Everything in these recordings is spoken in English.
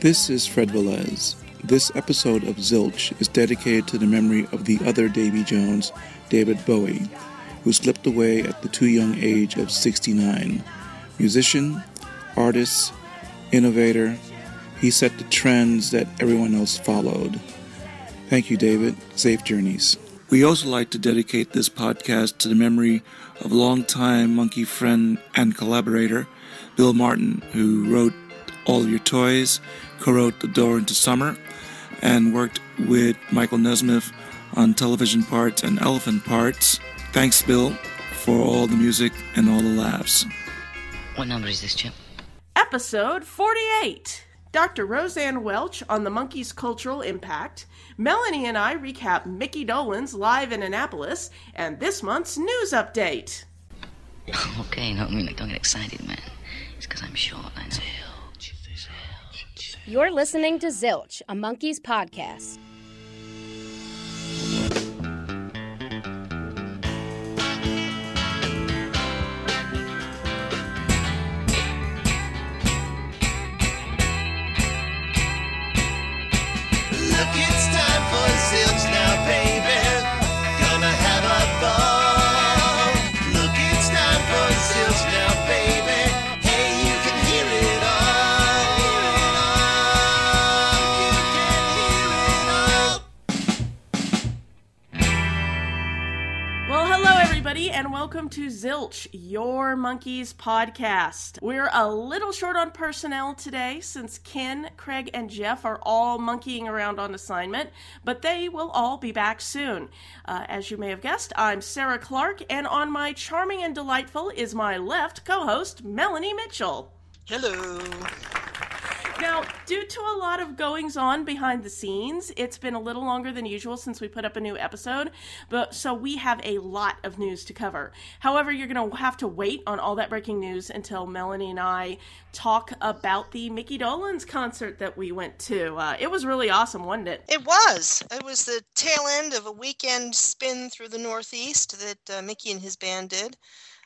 This is Fred Velez. This episode of Zilch is dedicated to the memory of the other Davy Jones, David Bowie, who slipped away at the too young age of 69. Musician, artist, innovator, he set the trends that everyone else followed. Thank you, David. Safe journeys. We also like to dedicate this podcast to the memory of longtime Monkee friend and collaborator, Bill Martin, who wrote All Your Toys, co wrote The Door into Summer, and worked with Michael Nesmith on television parts and elephant parts. Thanks, Bill, for all the music and all the laughs. What number is this, Chip? Episode 48. Dr. Rosanne Welch on the Monkees' cultural impact. Melanie and I recap Mickey Dolenz live in Annapolis and this month's news update. Okay, no, I mean, like, don't get excited, man. It's because I'm short, I know. You're listening to Zilch, a Monkees podcast. Everybody, and welcome to Zilch, your Monkees podcast. We're a little short on personnel today since Ken, Craig, and Jeff are all monkeying around on assignment, but they will all be back soon. Uh, as you may have guessed, I'm Sarah Clark, and on my charming and delightful is my left co host, Melanie Mitchell. Hello. Now, due to a lot of goings on behind the scenes, it's been a little longer than usual since we put up a new episode, but so we have a lot of news to cover. However, you're going to have to wait on all that breaking news until Melanie and I talk about the Mickey Dolenz concert that we went to. Uh, it was really awesome, wasn't it? It was. It was the tail end of a weekend spin through the Northeast that uh, Mickey and his band did.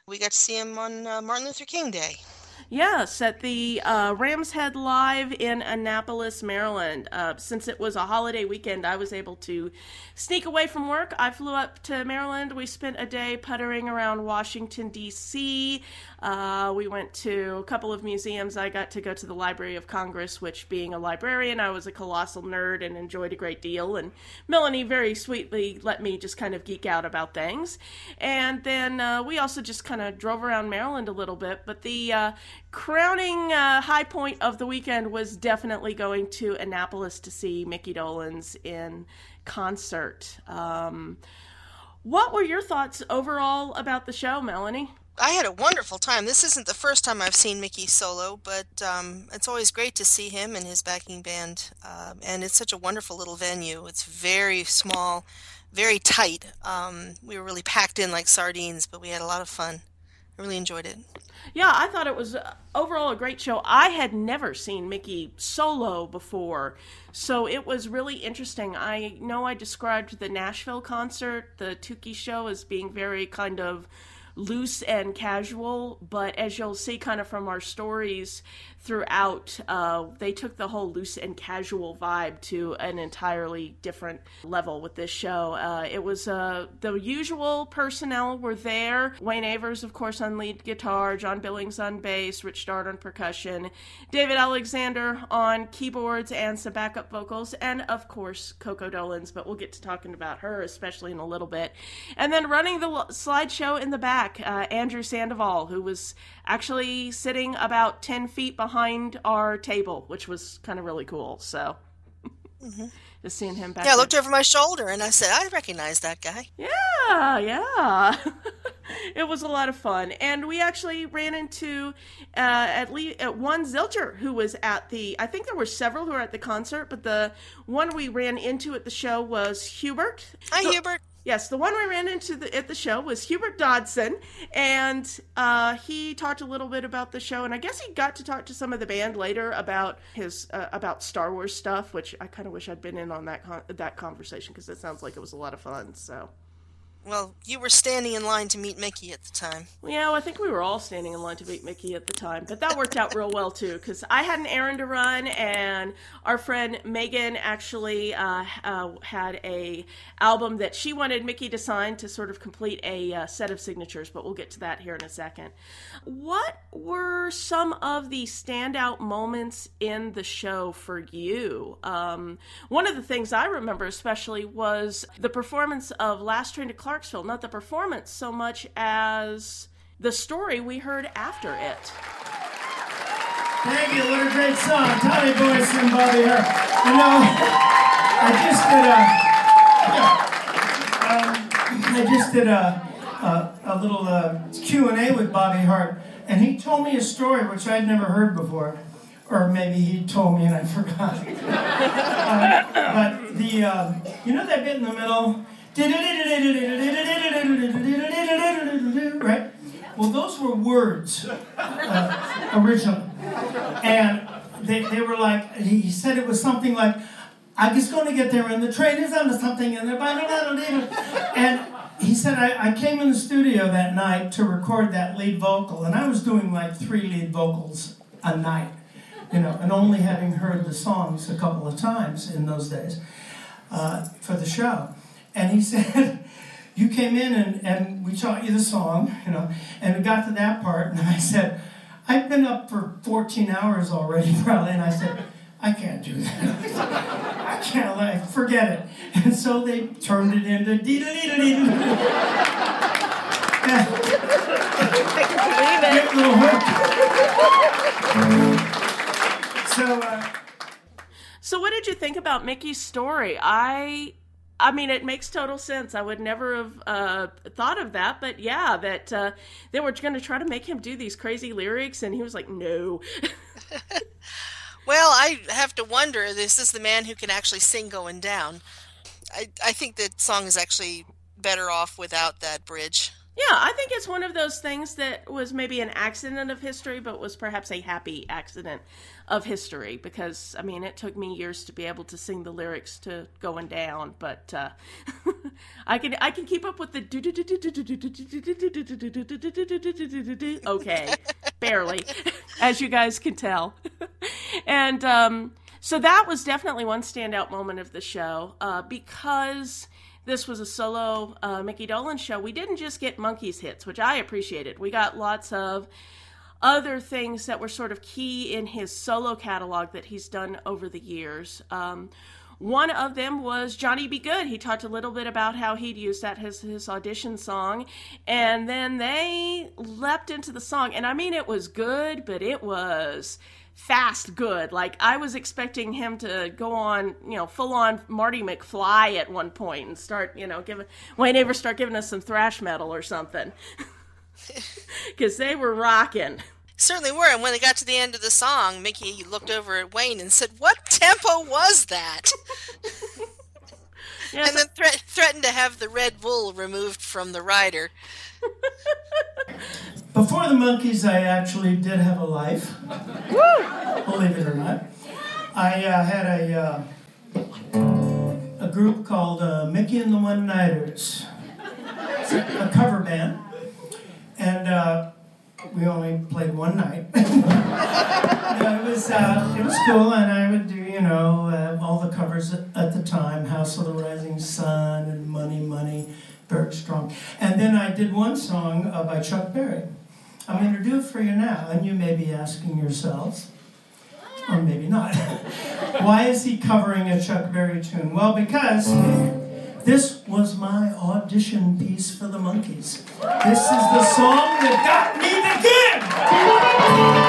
We got to see him on uh, Martin Luther King Day. Yes, at the uh, Rams Head Live in Annapolis, Maryland. Uh, since it was a holiday weekend, I was able to sneak away from work. I flew up to Maryland. We spent a day puttering around Washington, D.C. Uh, we went to a couple of museums. I got to go to the Library of Congress, which, being a librarian, I was a colossal nerd and enjoyed a great deal. And Melanie very sweetly let me just kind of geek out about things. And then uh, we also just kind of drove around Maryland a little bit. But the uh, crowning uh, high point of the weekend was definitely going to Annapolis to see Mickey Dolenz in concert. Um, what were your thoughts overall about the show, Melanie? I had a wonderful time. This isn't the first time I've seen Mickey solo, but um, it's always great to see him and his backing band. Um and it's such a wonderful little venue. It's very small, very tight. Um, we were really packed in like sardines, but we had a lot of fun. I really enjoyed it. Yeah, I thought it was uh, overall a great show. I had never seen Mickey solo before, so it was really interesting. I know I described the Nashville concert, the Tukey show, as being very kind of loose and casual, but as you'll see kind of from our stories throughout, uh, they took the whole loose and casual vibe to an entirely different level with this show. Uh, it was uh, the usual personnel were there. Wayne Avers, of course, on lead guitar, John Billings on bass, Rich Dart on percussion, David Alexander on keyboards and some backup vocals, and of course, Coco Dolenz, but we'll get to talking about her, especially in a little bit. And then running the slideshow in the back, uh, Andrew Sandoval, who was actually sitting about 10 feet behind our table, which was kind of really cool. So, just seeing him back Yeah, I there. looked over my shoulder and I said, I recognize that guy. Yeah, yeah. it was a lot of fun. And we actually ran into uh, at least at one Zilcher who was at the, I think there were several who were at the concert, but the one we ran into at the show was Hubert. Hi, So- Hubert. Yes, the one we ran into the, at the show was Hubert Dodson, and uh, he talked a little bit about the show, and I guess he got to talk to some of the band later about his uh, about Star Wars stuff, which I kind of wish I'd been in on that con- that conversation because it sounds like it was a lot of fun. So Well, you were standing in line to meet Mickey at the time. Yeah, I think we were all standing in line to meet Mickey at the time, but that worked out real well too because I had an errand to run, and our friend Megan actually uh, uh, had a album that she wanted Mickey to sign to sort of complete a uh, set of signatures. But we'll get to that here in a second. What were some of the standout moments in the show for you? Um, one of the things I remember especially was the performance of Last Train to Clarksville. Not the performance so much as the story we heard after it. Thank you. What a great song. Tommy Boyce and Bobby Hart. You know, I just did a, um, I just did a, a, a little uh, Q&A with Bobby Hart, and he told me a story which I'd never heard before. Or maybe he told me and I forgot. um, but the, um, you know that bit in the middle? Right? Well, those were words uh, originally. And they, they were like, he said it was something like, I was going to get there and the train is on to something and and he said, I, I came in the studio that night to record that lead vocal and I was doing like three lead vocals a night, you know, and only having heard the songs a couple of times in those days uh, for the show. And he said, you came in and, and we taught you the song, you know, and we got to that part, and I said, I've been up for 14 hours already, probably, and I said, I can't do that. I can't, like, forget it. And so they turned it into dee dee dee dee dee. Great little hook. So, uh, So, what did you think about Mickey's story? I, I mean, it makes total sense. I would never have uh, thought of that, but yeah, that uh, they were going to try to make him do these crazy lyrics, and he was like, "No." Well, I have to wonder, this is the man who can actually sing going down. I, I think that song is actually better off without that bridge. Yeah, I think it's one of those things that was maybe an accident of history, but was perhaps a happy accident of history because, I mean, it took me years to be able to sing the lyrics to "Going Down," but uh, I can I can keep up with the okay, barely, as you guys can tell, and um, so that was definitely one standout moment of the show uh, because this was a solo uh, Mickey Dolenz show, we didn't just get Monkees hits, which I appreciated. We got lots of other things that were sort of key in his solo catalog that he's done over the years. Um, one of them was Johnny B. Goode. He talked a little bit about how he'd used that as his audition song. And then they leapt into the song. And I mean, it was good, but it was fast good. Like I was expecting him to go on, you know, full on Marty McFly at one point and start, you know, giving Wayne Avers start giving us some thrash metal or something. Because they were rocking. Certainly were. And when they got to the end of the song, Mickey looked over at Wayne and said, What tempo was that? Yes, and then thre- threatened to have the Red Bull removed from the rider. Before the Monkees, I actually did have a life. Believe it or not. I uh, had a, uh, a group called uh, Mickey and the One Nighters, a, a cover band. And uh, we only played one night. It, was, uh, it was cool, and I would do, you know, uh, all the covers at, the time House of the Rising Sun and Money, Money, Barrett Strong. And then I did one song uh, by Chuck Berry. I'm going to do it for you now, and you may be asking yourselves, or maybe not, why is he covering a Chuck Berry tune? Well, because this was my audition piece for the Monkees. This is the song that got me the gig!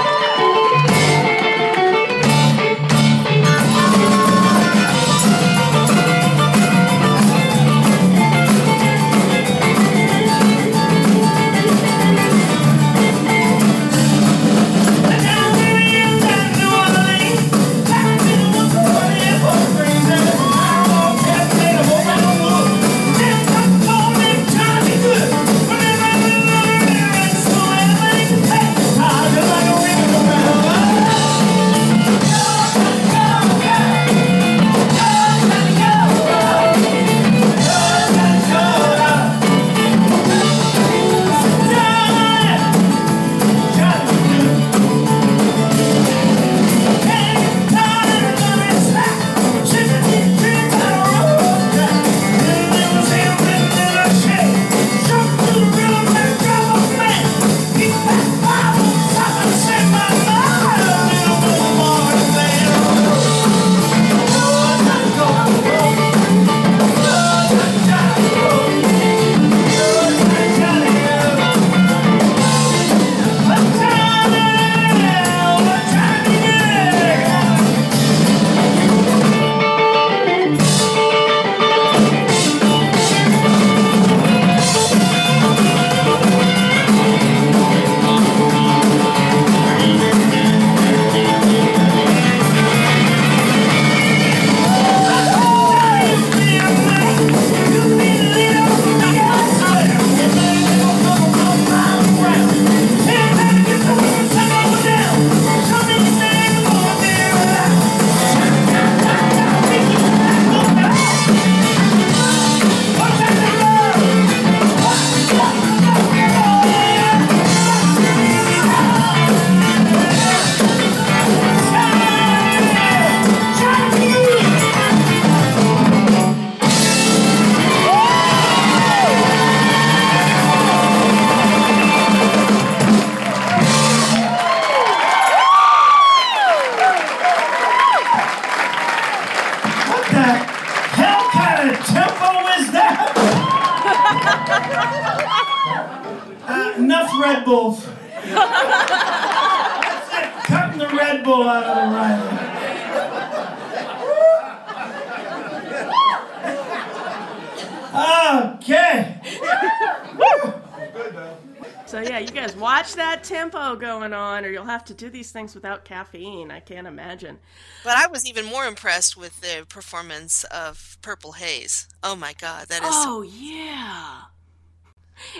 Tempo going on, or you'll have to do these things without caffeine. I can't imagine. But I was even more impressed with the performance of Purple Haze. Oh my god, that is Oh yeah.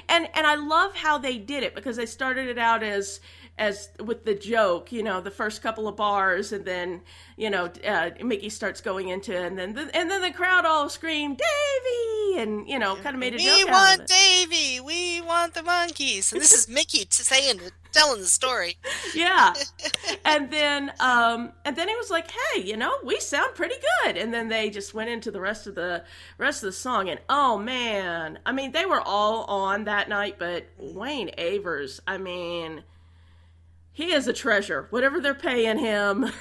And and I love how they did it because they started it out as as with the joke, you know, the first couple of bars, and then you know uh, Mickey starts going into, and then the, and then the crowd all scream Davy, and you know, kind of made a We joke of want. Davy. We want the Monkees. And this is Mickey saying, telling the story. yeah and then um and then he was like hey you know we sound pretty good and then they just went into the rest of the rest of the song and oh man i mean they were all on that night but wayne avers i mean he is a treasure. Whatever they're paying him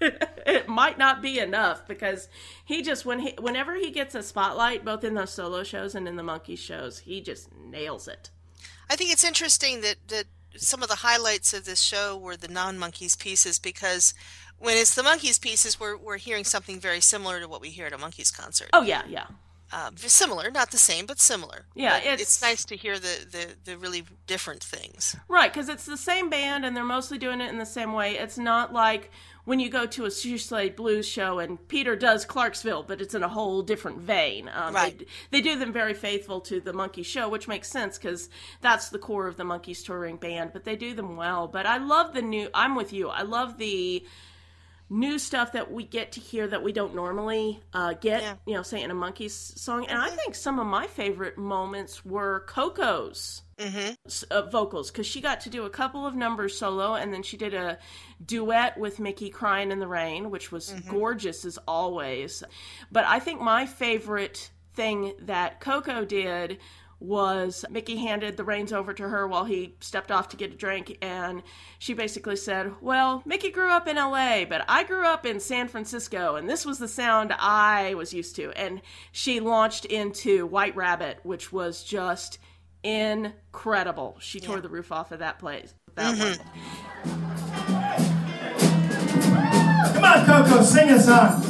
it might not be enough because he just when he whenever he gets a spotlight both in those solo shows and in the Monkee shows he just nails it. I think it's interesting that, that some of the highlights of this show were the non Monkees pieces because when it's the Monkees pieces, we're, we're hearing something very similar to what we hear at a Monkees concert. oh yeah yeah Um, similar, not the same, but similar. Yeah, But it's- it's nice to hear the, the, the really different things. Right, because it's the same band and they're mostly doing it in the same way. It's not like when you go to a Shoe Blues show and Peter does Clarksville, but it's in a whole different vein. Um, Right. They, they do them very faithful to the Monkee show, which makes sense because that's the core of the Monkees touring band. But they do them well. But I love the new. I'm with you. I love the new stuff that we get to hear that we don't normally uh, get, Yeah. you know, say in a Monkees song. And I think some of my favorite moments were Coco's s- uh, vocals because she got to do a couple of numbers solo and then she did a duet with Mickey crying in the rain, which was gorgeous as always. But I think my favorite thing that Coco did was Mickey handed the reins over to her while he stepped off to get a drink and she basically said, "Well, Mickey grew up in LA, but I grew up in San Francisco and this was the sound I was used to." And she launched into White Rabbit, which was just incredible. She tore the roof off of that place. That mm-hmm. one. Come on, Coco, sing a song.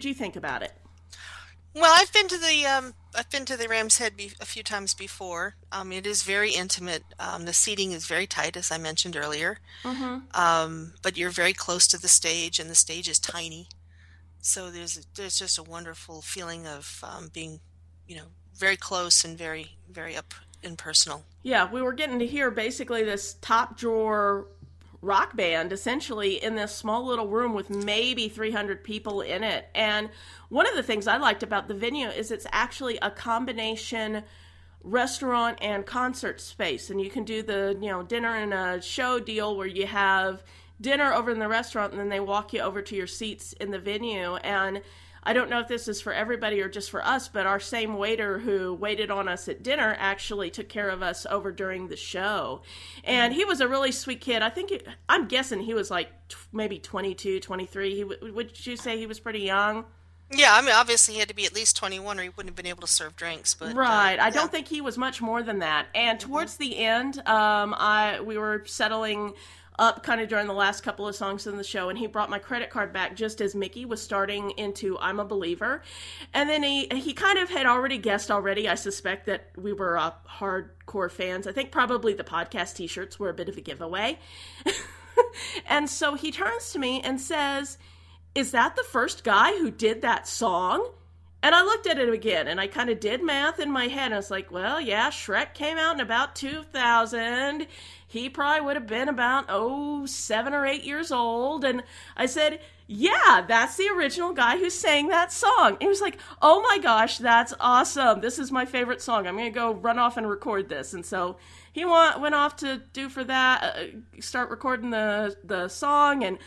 Did you think about it? Well, I've been to the um, I've been to the Ram's Head be- a few times before. Um, it is very intimate. Um, the seating is very tight, as I mentioned earlier. Um, but you're very close to the stage, and the stage is tiny. So there's there's just a wonderful feeling of um, being, you know, very close and very very up and personal. Yeah, we were getting to hear basically this top drawer rock band essentially in this small little room with maybe 300 people in it. And one of the things I liked about the venue is it's actually a combination restaurant and concert space and you can do the, you know, dinner and a show deal where you have dinner over in the restaurant and then they walk you over to your seats in the venue and I don't know if this is for everybody or just for us, but our same waiter who waited on us at dinner actually took care of us over during the show. And he was a really sweet kid. I think, it, I'm guessing he was like t- maybe 22, 23. He, w- would you say he was pretty young? Yeah, I mean, obviously he had to be at least 21, or he wouldn't have been able to serve drinks. But uh, Right. I yeah. don't think he was much more than that. And towards the end, um, I we were settling up kind of during the last couple of songs in the show, and he brought my credit card back just as Mickey was starting into "I'm a Believer," and then he he kind of had already guessed already. I suspect that we were uh, hardcore fans. I think probably the podcast T-shirts were a bit of a giveaway. and so he turns to me and says, "Is that the first guy who did that song?" And I looked at it again and I kind of did math in my head. And I was like, well, yeah, Shrek came out in about 2000. He probably would have been about, oh, seven or eight years old. And I said, yeah, that's the original guy who sang that song. He was like, oh my gosh, that's awesome. This is my favorite song. I'm going to go run off and record this. And so he went, went off to do for that, uh, start recording the, the song. And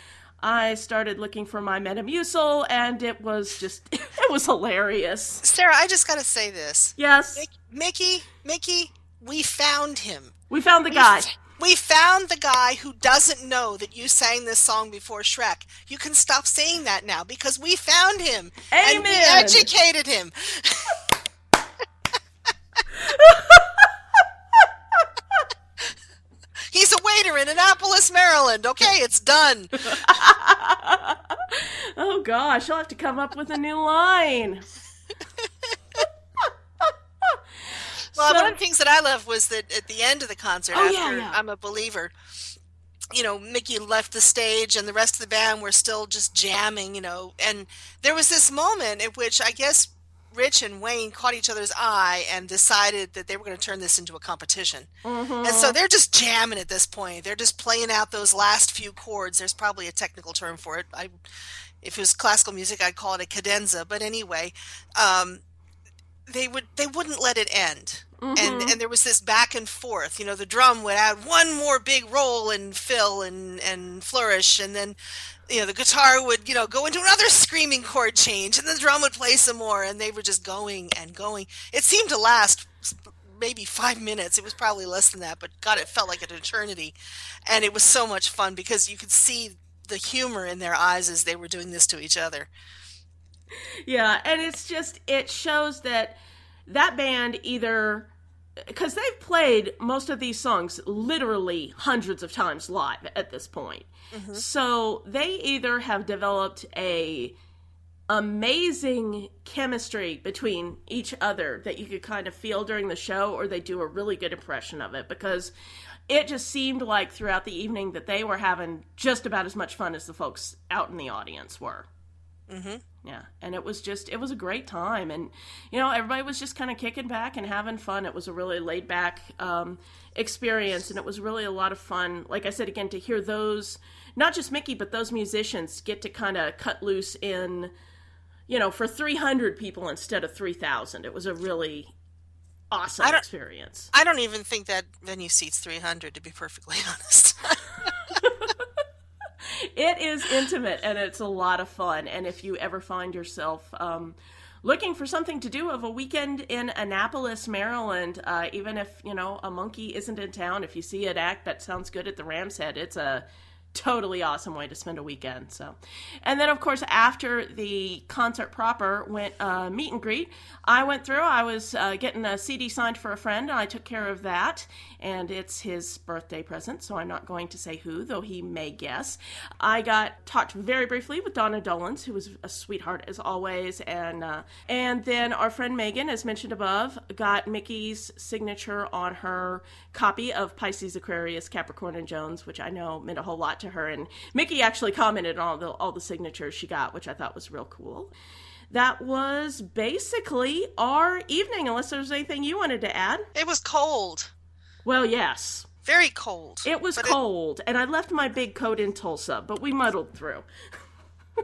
I started looking for my Metamucil, and it was just, it was hilarious. Sarah, I just got to say this. Yes, Mick- Mickey, Mickey, we found him. we found the We guy. f- We found the guy who doesn't know that you sang this song before Shrek. You can stop saying that now because we found him and we educated him. He's a waiter in Annapolis, Maryland. Okay, it's done. Oh gosh, I'll have to come up with a new line. Well, So- one of the things that I loved was that at the end of the concert, Oh, after yeah, yeah. I'm a believer, you know, Mickey left the stage and the rest of the band were still just jamming, you know, and there was this moment in which I guess Rich and Wayne caught each other's eye and decided that they were going to turn this into a competition. And so they're just jamming at this point. They're just playing out those last few chords. There's probably a technical term for it. I, if it was classical music, I'd call it a cadenza. But anyway, um, they would they wouldn't let it end. And mm-hmm. and there was this back and forth. You know the drum would add one more big roll and fill and and flourish. And then you know the guitar would you know go into another screaming chord change. And the drum would play some more. And they were just going and going. It seemed to last maybe five minutes. It was probably less than that. But god it felt like an eternity. And it was so much fun because you could see the humor in their eyes as they were doing this to each other Yeah, and it's just it shows that that band either because they've played most of these songs literally hundreds of times live at this point. Mm-hmm. So they either have developed a amazing chemistry between each other that you could kind of feel during the show or they do a really good impression of it because it just seemed like throughout the evening that they were having just about as much fun as the folks out in the audience were. Yeah, and it was just it was a great time, and you know everybody was just kind of kicking back and having fun. It was a really laid back um, experience, and it was really a lot of fun. Like I said again, to hear those not just Mickey but those musicians get to kind of cut loose in, you know, for three hundred people instead of three thousand. It was a really awesome I experience. I don't even think that venue seats 300, to be perfectly honest. it is intimate and it's a lot of fun. And if you ever find yourself um, looking for something to do of a weekend in Annapolis, Maryland, uh, even if you know a Monkee isn't in town, if you see an act that sounds good at the Ram's Head, it's a totally awesome way to spend a weekend. So, and then of course after the concert proper went uh, meet and greet. I went through. I was uh, getting a CD signed for a friend, I took care of that. And it's his birthday present, so I'm not going to say who, though he may guess. I got talked very briefly with Donna Dolenz, who was a sweetheart as always, and uh, and then our friend Megan, as mentioned above, got Mickey's signature on her copy of Pisces, Aquarius, Capricorn, and Jones, which I know meant a whole lot to her. And Mickey actually commented on all the all the signatures she got, which I thought was real cool. That was basically our evening, unless there's anything you wanted to add. It was cold. Well, yes. Very cold. It was cold, and I left my big coat in Tulsa, but we muddled through.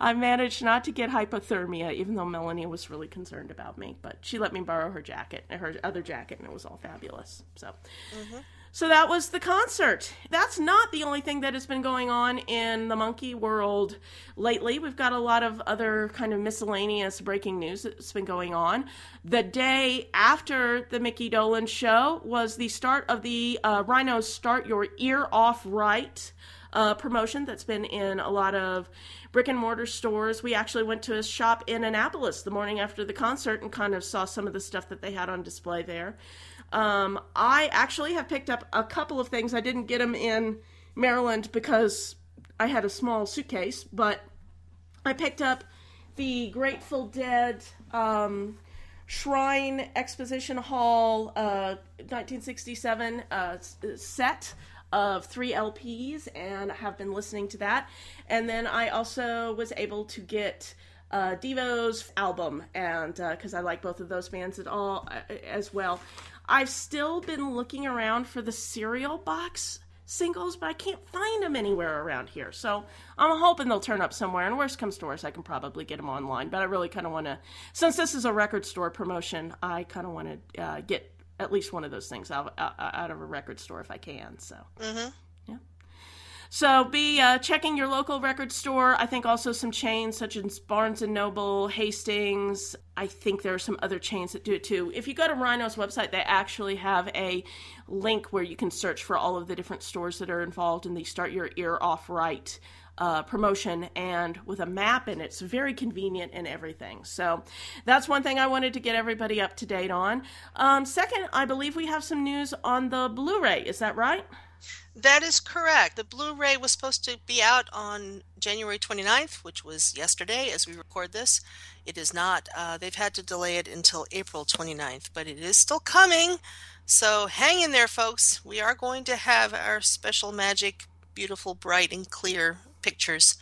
I managed not to get hypothermia, even though Melanie was really concerned about me. But she let me borrow her jacket, her other jacket, and it was all fabulous. So, mm-hmm. So that was the concert. That's not the only thing that has been going on in the Monkee world lately. We've got a lot of other kind of miscellaneous breaking news that's been going on. The day after the Mickey Dolenz show was the start of the uh, Rhinos Start Your Ear Off Right uh, promotion that's been in a lot of brick and mortar stores. We actually went to a shop in Annapolis the morning after the concert and kind of saw some of the stuff that they had on display there. Um, I actually have picked up a couple of things. I didn't get them in Maryland because I had a small suitcase, but I picked up the Grateful Dead um, Shrine Exposition Hall uh, 1967 uh, set of three LPs and have been listening to that. And then I also was able to get uh, Devo's album, and because I like both of those bands at all uh, as well. I've still been looking around for the cereal box singles, but I can't find them anywhere around here. So I'm hoping they'll turn up somewhere. And worst comes to worst, I can probably get them online. But I really kind of want to, since this is a record store promotion, I kind of want to uh, get at least one of those things out, out, out of a record store if I can. So. Yeah. So be uh, checking your local record store. I think also some chains such as Barnes and Noble, Hastings. I think there are some other chains that do it too. If you go to Rhino's website, they actually have a link where you can search for all of the different stores that are involved in the Start Your Ear Off Right uh, promotion and with a map and it's very convenient and everything. So that's one thing I wanted to get everybody up to date on. Um, second, I believe we have some news on the Blu-ray. Is that right? That is correct. The Blu-ray was supposed to be out on January 29th, which was yesterday as we record this. It is not. Uh, they've had to delay it until April 29th, but it is still coming. So hang in there, folks. We are going to have our special magic, beautiful, bright, and clear pictures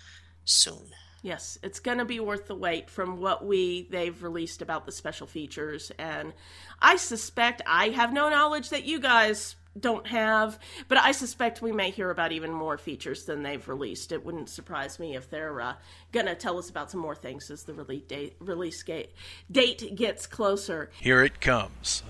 soon. Yes, it's going to be worth the wait from what we they've released about the special features and I suspect I have no knowledge that you guys don't have, but I suspect we may hear about even more features than they've released. It wouldn't surprise me if they're uh, going to tell us about some more things as the release date release gate, date gets closer. Here it comes.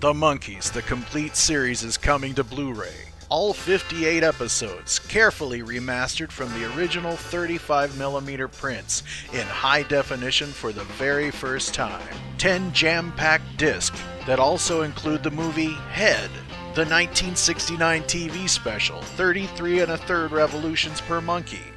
The Monkees, the complete series, is coming to Blu ray. All 58 episodes, carefully remastered from the original 35mm prints in high definition for the very first time. 10 jam packed discs that also include the movie Head, the 1969 TV special 33 and a third revolutions per Monkee,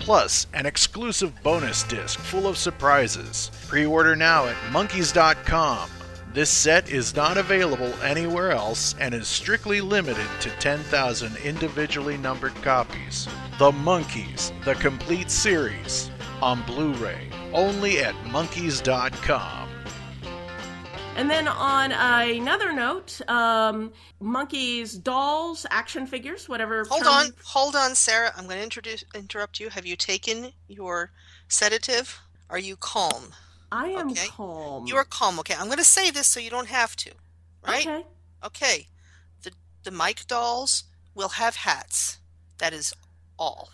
plus an exclusive bonus disc full of surprises. Pre order now at monkees.com. This set is not available anywhere else and is strictly limited to 10,000 individually numbered copies. The Monkees, the complete series, on Blu ray, only at monkees.com. And then on another note, um, Monkees, dolls, action figures, whatever. Hold term- on, hold on, Sarah. I'm going to introduce interrupt you. Have you taken your sedative? Are you calm? I am Okay. calm. You are calm. Okay, I'm going to say this so you don't have to. Right? Okay. Okay. The the Mike dolls will have hats. That is all.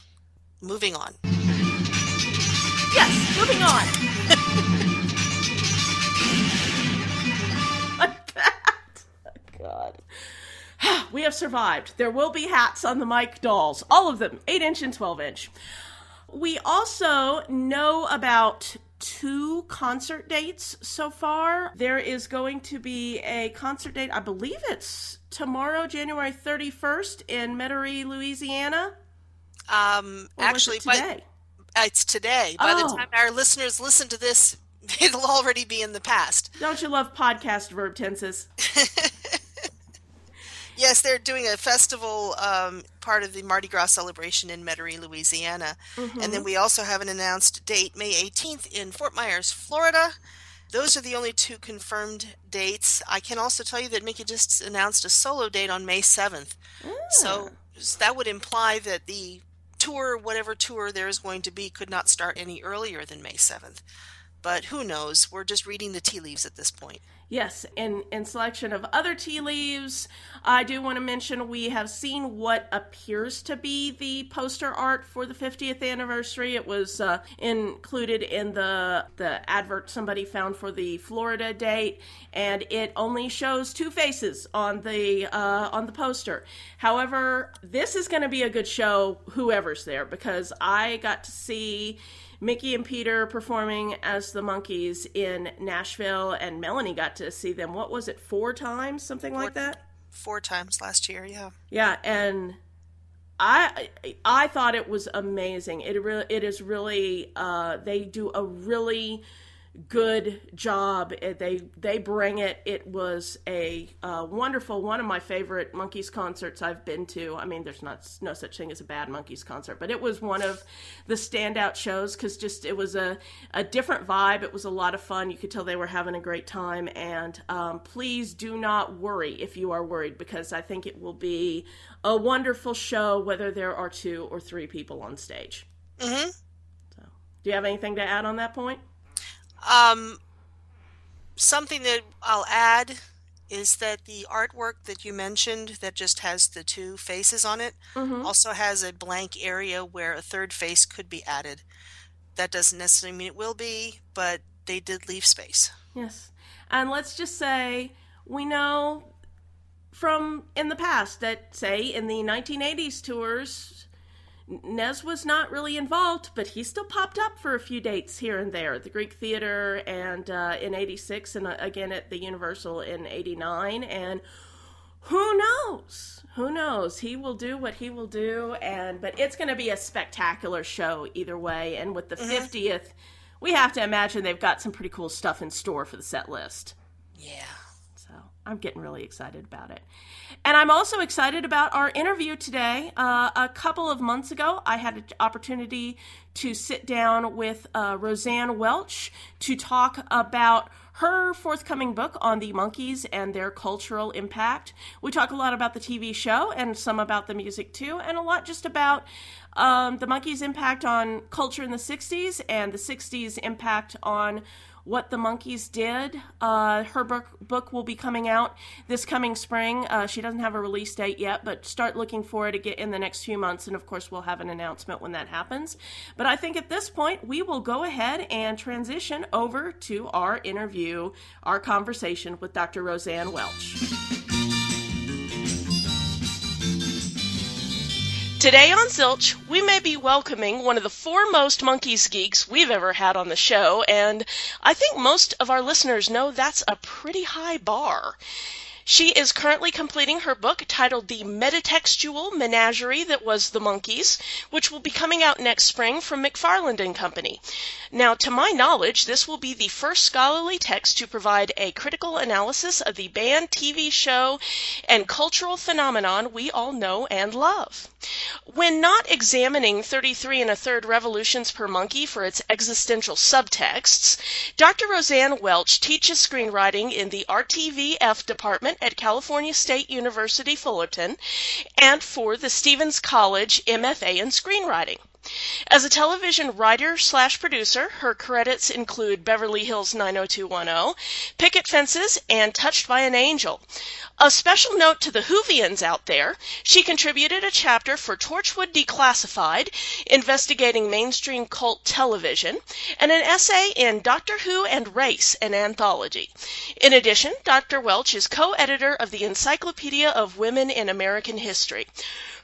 Moving on. Yes, moving on. Like that. God. We have survived. There will be hats on the Mike dolls. All of them, 8 inch and 12 inch. We also know about two concert dates so far. There is going to be a concert date, I believe it's tomorrow, January 31st, in Metairie, Louisiana. Um, Or actually, it today? uh, it's today. By the Oh. time our listeners listen to this, it'll already be in the past. Don't you love podcast verb tenses? Yes, they're doing a festival, um, part of the Mardi Gras celebration in Metairie, Louisiana. And then we also have an announced date, May 18th, in Fort Myers, Florida. Those are the only two confirmed dates. I can also tell you that Mickey just announced a solo date on May 7th. So so that would imply that the tour, whatever tour there is going to be, could not start any earlier than May 7th. But who knows? We're just reading the tea leaves at this point. Yes, in, in selection of other tea leaves, I do want to mention we have seen what appears to be the poster art for the 50th anniversary. It was uh, included in the the advert somebody found for the Florida date, and it only shows two faces on the uh, on the poster. However, this is going to be a good show, whoever's there, because I got to see. Mickey and Peter performing as the Monkees in Nashville, and Melanie got to see them. What was it, four times, something like that? Four times last year, yeah. Yeah, and I I thought it was amazing. It really it is really uh, they do a really good job. They they bring it. It was a uh, wonderful one of my favorite Monkees concerts I've been to. I mean, there's not no such thing as a bad Monkees concert, but it was one of the standout shows because just it was a a different vibe. It was a lot of fun. You could tell they were having a great time. And um, please do not worry if you are worried because I think it will be a wonderful show whether there are two or three people on stage. hmm So, do you have anything to add on that point? Um, something that I'll add is that the artwork that you mentioned that just has the two faces on it Mm-hmm. also has a blank area where a third face could be added. That doesn't necessarily mean it will be, but they did leave space. Yes. And let's just say we know from in the past that, say, in the 1980s tours, Nez was not really involved, but he still popped up for a few dates here and there. at The Greek Theater and uh, in 86, and uh, again at the Universal in 89. And who knows? Who knows? He will do what he will do, and but it's going to be a spectacular show either way. And with the 50th, we have to imagine they've got some pretty cool stuff in store for the set list. Yeah. I'm getting really excited about it. And I'm also excited about our interview today. Uh, a couple of months ago, I had an opportunity to sit down with uh, Rosanne Welch to talk about her forthcoming book on the Monkees and their cultural impact. We talk a lot about the TV show and some about the music too, and a lot just about um, the Monkees' impact on culture in the 60s and the 60s impact on what the Monkees did. Uh, her book, book will be coming out this coming spring. Uh, she doesn't have a release date yet, but start looking for it in the next few months. And of course, we'll have an announcement when that happens. But I think at this point, we will go ahead and transition over to our interview, our conversation with Dr. Rosanne Welch. Today on Zilch, we may be welcoming one of the foremost Monkees geeks we've ever had on the show, and I think most of our listeners know that's a pretty high bar. She is currently completing her book titled The Metatextual Menagerie That Was the Monkees, which will be coming out next spring from McFarland and Company. Now, to my knowledge, this will be the first scholarly text to provide a critical analysis of the band, TV show, and cultural phenomenon we all know and love. When not examining 33 and a third revolutions per Monkee for its existential subtexts, Dr. Rosanne Welch teaches screenwriting in the RTVF department at California State University Fullerton and for the Stephens College MFA in screenwriting. As a television writer slash producer, her credits include Beverly Hills 90210, Picket Fences, and Touched by an Angel. A special note to the Whovians out there, she contributed a chapter for Torchwood Declassified, investigating mainstream cult television, and an essay in Doctor Who and Race, an anthology. In addition, Dr. Welch is co-editor of the Encyclopedia of Women in American History.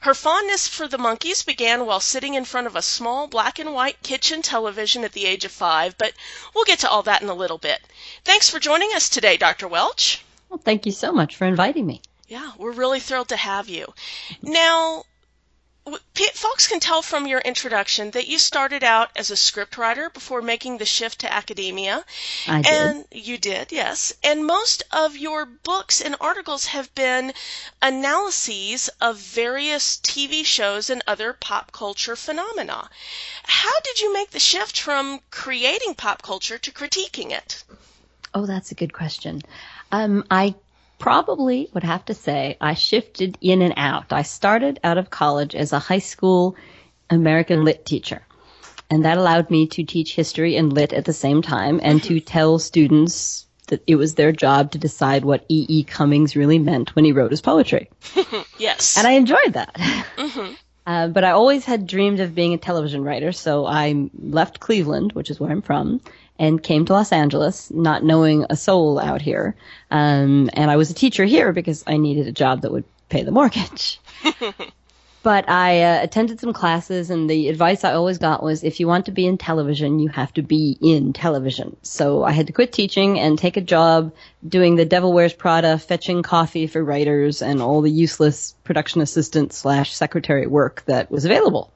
Her fondness for the Monkees began while sitting in front of a small black and white kitchen television at the age of five, but we'll get to all that in a little bit. Thanks for joining us today, Dr. Welch. Well, thank you so much for inviting me. Yeah, we're really thrilled to have you. Now, folks can tell from your introduction that you started out as a scriptwriter before making the shift to academia. I did. And you did, yes. And most of your books and articles have been analyses of various TV shows and other pop culture phenomena. How did you make the shift from creating pop culture to critiquing it? Oh, that's a good question. Um, I probably would have to say I shifted in and out. I started out of college as a high school American lit teacher. And that allowed me to teach history and lit at the same time and to tell students that it was their job to decide what E. E. Cummings really meant when he wrote his poetry. yes. And I enjoyed that. hmm Uh, but I always had dreamed of being a television writer, so I left Cleveland, which is where I'm from, and came to Los Angeles, not knowing a soul out here. Um, and I was a teacher here because I needed a job that would pay the mortgage. but I uh, attended some classes, and the advice I always got was if you want to be in television, you have to be in television. So I had to quit teaching and take a job doing the Devil Wears Prada, fetching coffee for writers, and all the useless production assistant slash secretary work that was available.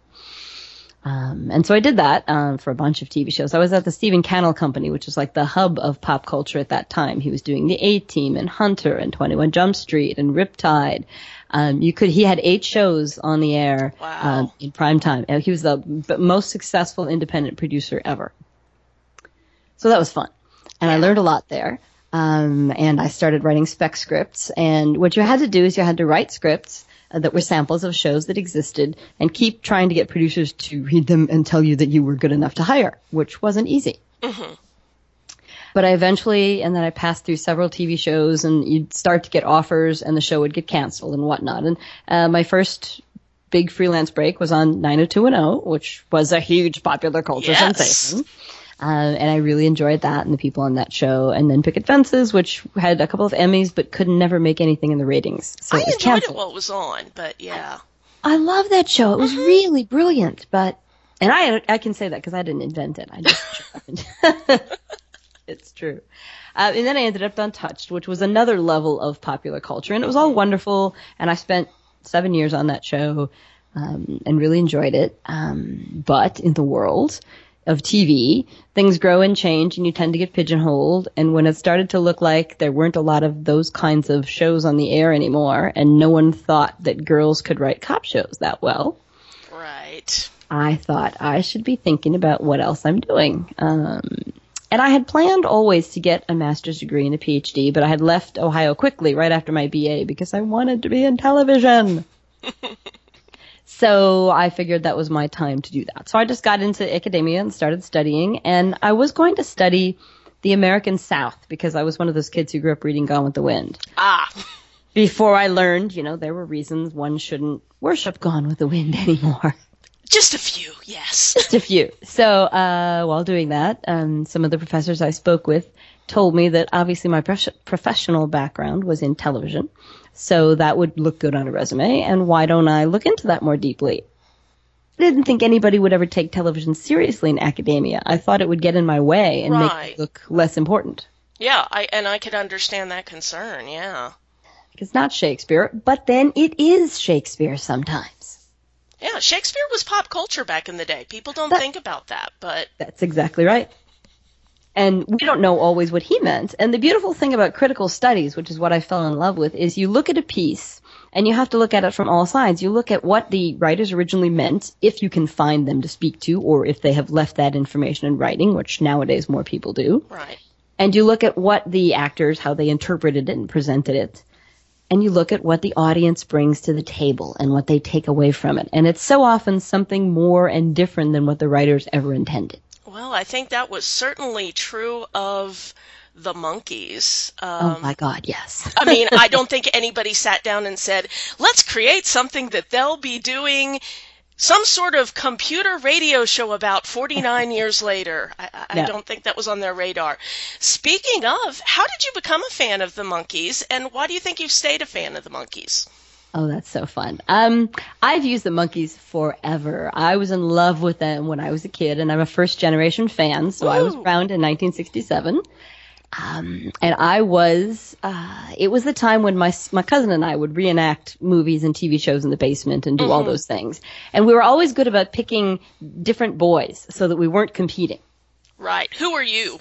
Um, and so I did that um, for a bunch of TV shows. I was at the Stephen Cannell Company, which was like the hub of pop culture at that time. He was doing The A Team and Hunter and 21 Jump Street and Riptide. Um, you could he had eight shows on the air um, in prime time. He was the b- most successful independent producer ever. So that was fun, and I learned a lot there. Um, and I started writing spec scripts. And what you had to do is you had to write scripts that were samples of shows that existed, and keep trying to get producers to read them and tell you that you were good enough to hire, which wasn't easy. hmm But I eventually, and then I passed through several TV shows, and you'd start to get offers, and the show would get canceled and whatnot. And uh, my first big freelance break was on 90210, which was a huge popular culture Yes. sensation. Uh, and I really enjoyed that and the people on that show. And then Picket Fences, which had a couple of Emmys, but could never make anything in the ratings. So I it was enjoyed canceled. it while it was on, but yeah. I love that show. It was really brilliant, but and I I can say that because I didn't invent it. I just it's true. Uh, and then I ended up on Touched, which was another level of popular culture, and it was all wonderful. And I spent seven years on that show um, and really enjoyed it. Um, but in the world of TV, things grow and change, and you tend to get pigeonholed. And when it started to look like there weren't a lot of those kinds of shows on the air anymore, and no one thought that girls could write cop shows that well, Right. I thought I should be thinking about what else I'm doing. Um, and I had planned always to get a master's degree and a PhD, but I had left Ohio quickly right after my BA because I wanted to be in television. so I figured that was my time to do that. So I just got into academia and started studying, and I was going to study the American South because I was one of those kids who grew up reading Gone with the Wind. Ah. Before I learned, you know, there were reasons one shouldn't worship Gone with the Wind anymore. Just a few, yes. Just a few. So uh, while doing that, um, some of the professors I spoke with told me that obviously my professional background was in television, so that would look good on a resume. And why don't I look into that more deeply? I didn't think anybody would ever take television seriously in academia. I thought it would get in my way and make Right. it look less important. Yeah, I and I could understand that concern, yeah. It's not Shakespeare, but then it is Shakespeare sometimes. Yeah, Shakespeare was pop culture back in the day. People don't think about that, but That's exactly right. And we don't know always what he meant. And the beautiful thing about critical studies, which is what I fell in love with, is you look at a piece and you have to look at it from all sides. You look at what the writers originally meant, if you can find them to speak to, or if they have left that information in writing, which nowadays more people do. right. And you look at what the actors, how they interpreted it and presented it. And you look at what the audience brings to the table and what they take away from it. And it's so often something more and different than what the writers ever intended. Well, I think that was certainly true of the Monkees. Um, oh my God, yes. I mean, I don't think anybody sat down and said, let's create something that they'll be doing some sort of computer radio show about 49 years later. I, I No. don't think that was on their radar. Speaking of, how did you become a fan of the Monkees, and why do you think you've stayed a fan of the Monkees? Oh, that's so fun. Um, I've used the Monkees forever. I was in love with them when I was a kid, and I'm a first generation fan, so I was around in 1967. Um, and I was, uh, it was the time when my, my cousin and I would reenact movies and TV shows in the basement and do all those things. And we were always good about picking different boys so that we weren't competing. Right. Who are you?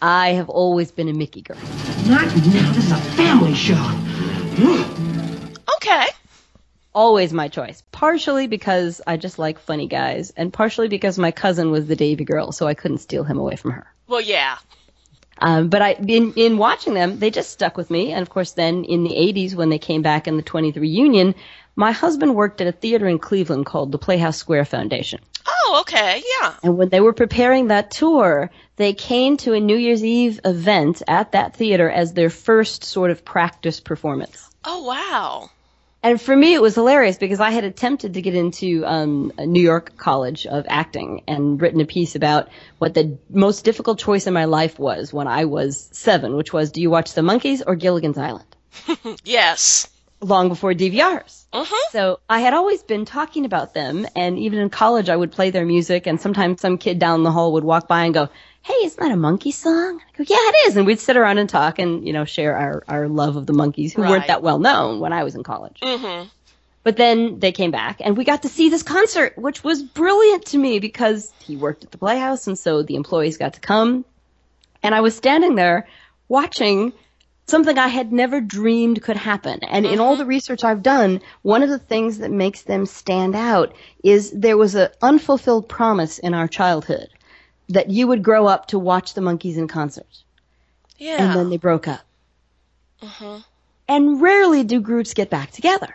I have always been a Micky girl. Not now. This is a family show. Okay. always my choice. Partially because I just like funny guys, and partially because my cousin was the Davy girl, so I couldn't steal him away from her. Well, yeah. Um, but I, in, in watching them, they just stuck with me. And of course, then in the 80s, when they came back in the 23 reunion, my husband worked at a theater in Cleveland called the Playhouse Square Foundation. Oh, okay. Yeah. And when they were preparing that tour, they came to a New Year's Eve event at that theater as their first sort of practice performance. Oh, wow. And for me, it was hilarious because I had attempted to get into um, a New York College of Acting and written a piece about what the most difficult choice in my life was when I was seven, which was, do you watch The Monkees or Gilligan's Island? Yes. Long before DVRs. Mm-hmm. So I had always been talking about them, and even in college, I would play their music, and sometimes some kid down the hall would walk by and go, "Hey, isn't that a Monkee song?" I go, "Yeah, it is," and we'd sit around and talk, and you know, share our our love of the Monkees, who Right. weren't that well known when I was in college. Mm-hmm. But then they came back, and we got to see this concert, which was brilliant to me because he worked at the Playhouse, and so the employees got to come, and I was standing there watching something I had never dreamed could happen. And in all the research I've done, one of the things that makes them stand out is there was an unfulfilled promise in our childhood that you would grow up to watch the Monkees in concert. Yeah. And then they broke up. hmm And rarely do groups get back together.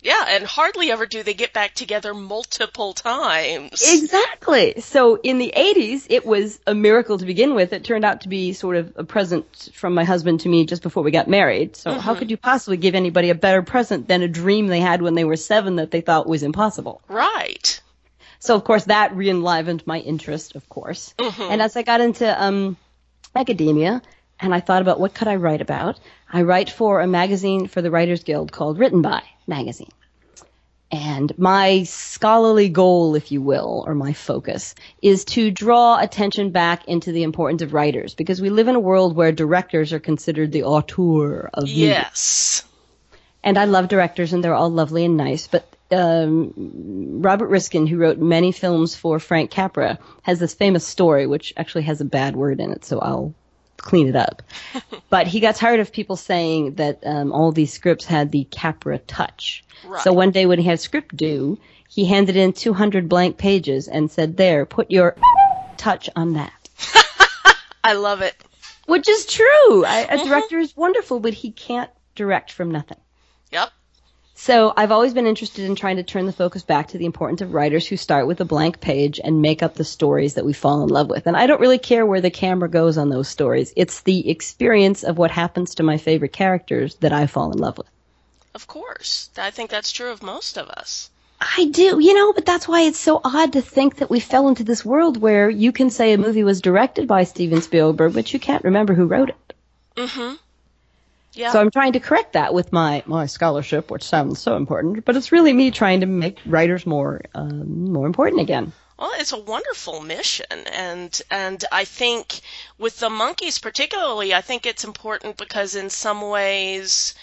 Yeah, and hardly ever do they get back together multiple times. Exactly. So in the 80s, it was a miracle to begin with. It turned out to be sort of a present from my husband to me just before we got married. So how could you possibly give anybody a better present than a dream they had when they were seven that they thought was impossible? Right. So of course that re-enlivened my interest, of course. And as I got into um, academia, and I thought about what could I write about, I write for a magazine for the Writers Guild called Written By Magazine. And my scholarly goal, if you will, or my focus, is to draw attention back into the importance of writers, because we live in a world where directors are considered the auteur of movies. Yes. And I love directors, and they're all lovely and nice. But um, Robert Riskin, who wrote many films for Frank Capra, has this famous story, which actually has a bad word in it, so I'll clean it up. but he got tired of people saying that um, all these scripts had the Capra touch. Right. So one day when he had script due, he handed in 200 blank pages and said, "There, put your touch on that." I love it. Which is true. I, a director is wonderful, but he can't direct from nothing. Yep. So I've always been interested in trying to turn the focus back to the importance of writers who start with a blank page and make up the stories that we fall in love with. And I don't really care where the camera goes on those stories. It's the experience of what happens to my favorite characters that I fall in love with. Of course. I think that's true of most of us. I do, you know, but that's why it's so odd to think that we fell into this world where you can say a movie was directed by Steven Spielberg, but you can't remember who wrote it. Mm-hmm. Yeah. So I'm trying to correct that with my my scholarship, which sounds so important, but it's really me trying to make writers more um, more important again. Well, it's a wonderful mission, and and I think with the Monkees particularly, I think it's important because in some ways,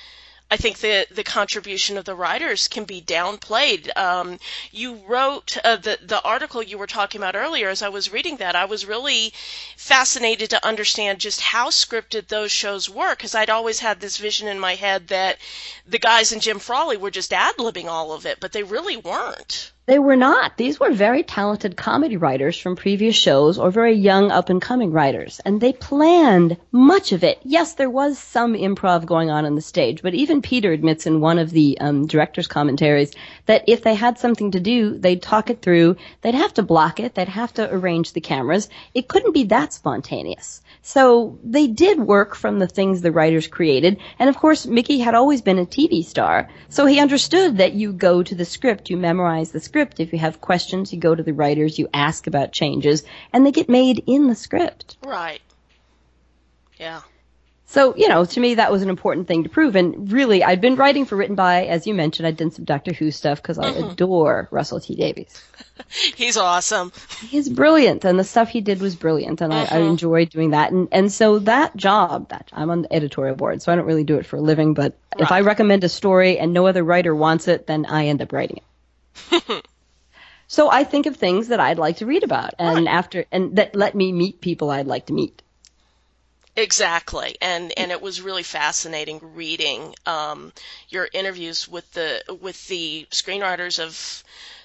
I think the the contribution of the writers can be downplayed. Um, you wrote uh, the the article you were talking about earlier. As I was reading that, I was really fascinated to understand just how scripted those shows were because I'd always had this vision in my head that the guys in Jim Frawley were just ad libbing all of it, but they really weren't. They were not. These were very talented comedy writers from previous shows or very young up and coming writers. And they planned much of it. Yes, there was some improv going on on the stage, but even Peter admits in one of the um, director's commentaries that if they had something to do, they'd talk it through. They'd have to block it. They'd have to arrange the cameras. It couldn't be that spontaneous. So they did work from the things the writers created. And of course, Micky had always been a TV star. So he understood that you go to the script, you memorize the script. If you have questions, you go to the writers, you ask about changes, and they get made in the script. Right. Yeah. So, you know, to me, that was an important thing to prove. And really, I'd been writing for Written By, as you mentioned, I'd done some Doctor Who stuff because I Mhm. adore Russell T Davies. He's awesome. He's brilliant, and the stuff he did was brilliant, and I, I Mhm. enjoyed doing that. And and so that job, that I'm on the editorial board, so I don't really do it for a living. But if I recommend a story and no other writer wants it, then I end up writing it. so I think of things that I'd like to read about, and after and that let me meet people I'd like to meet. Exactly, and and it was really fascinating reading um, your interviews with the with the screenwriters of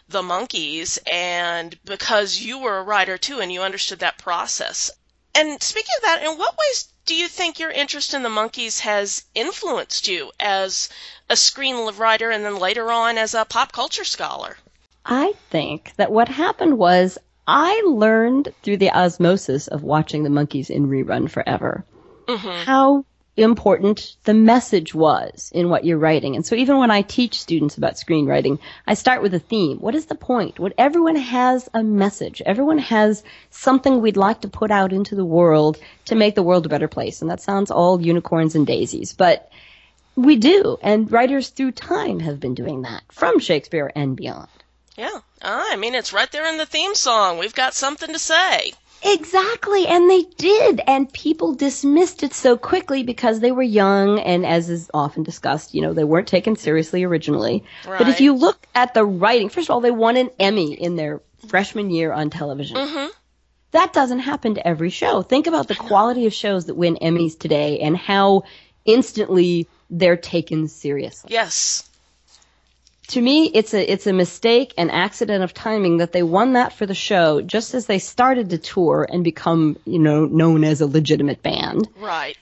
the Monkees, and because you were a writer too, and you understood that process. And speaking of that, in what ways do you think your interest in the Monkees has influenced you as a screenwriter, and then later on as a pop culture scholar? I think that what happened was I learned through the osmosis of watching the Monkees in rerun forever Mm-hmm. how important the message was in what you're writing. And so even when I teach students about screenwriting, I start with a theme. What is the point? What everyone has a message. Everyone has something we'd like to put out into the world to make the world a better place. And that sounds all unicorns and daisies, but we do. And writers through time have been doing that from Shakespeare and beyond. Yeah, Ah, I mean it's right there in the theme song. We've got something to say. Exactly, and they did, and people dismissed it so quickly because they were young, and as is often discussed, you know, they weren't taken seriously originally. But if you look at the writing, first of all, they won an Emmy in their freshman year on television. Mm-hmm. That doesn't happen to every show. Think about the quality of shows that win Emmys today and how instantly they're taken seriously Yes. To me it's a it's a mistake an accident of timing that they won that for the show just as they started to tour and become you know known as a legitimate band Right.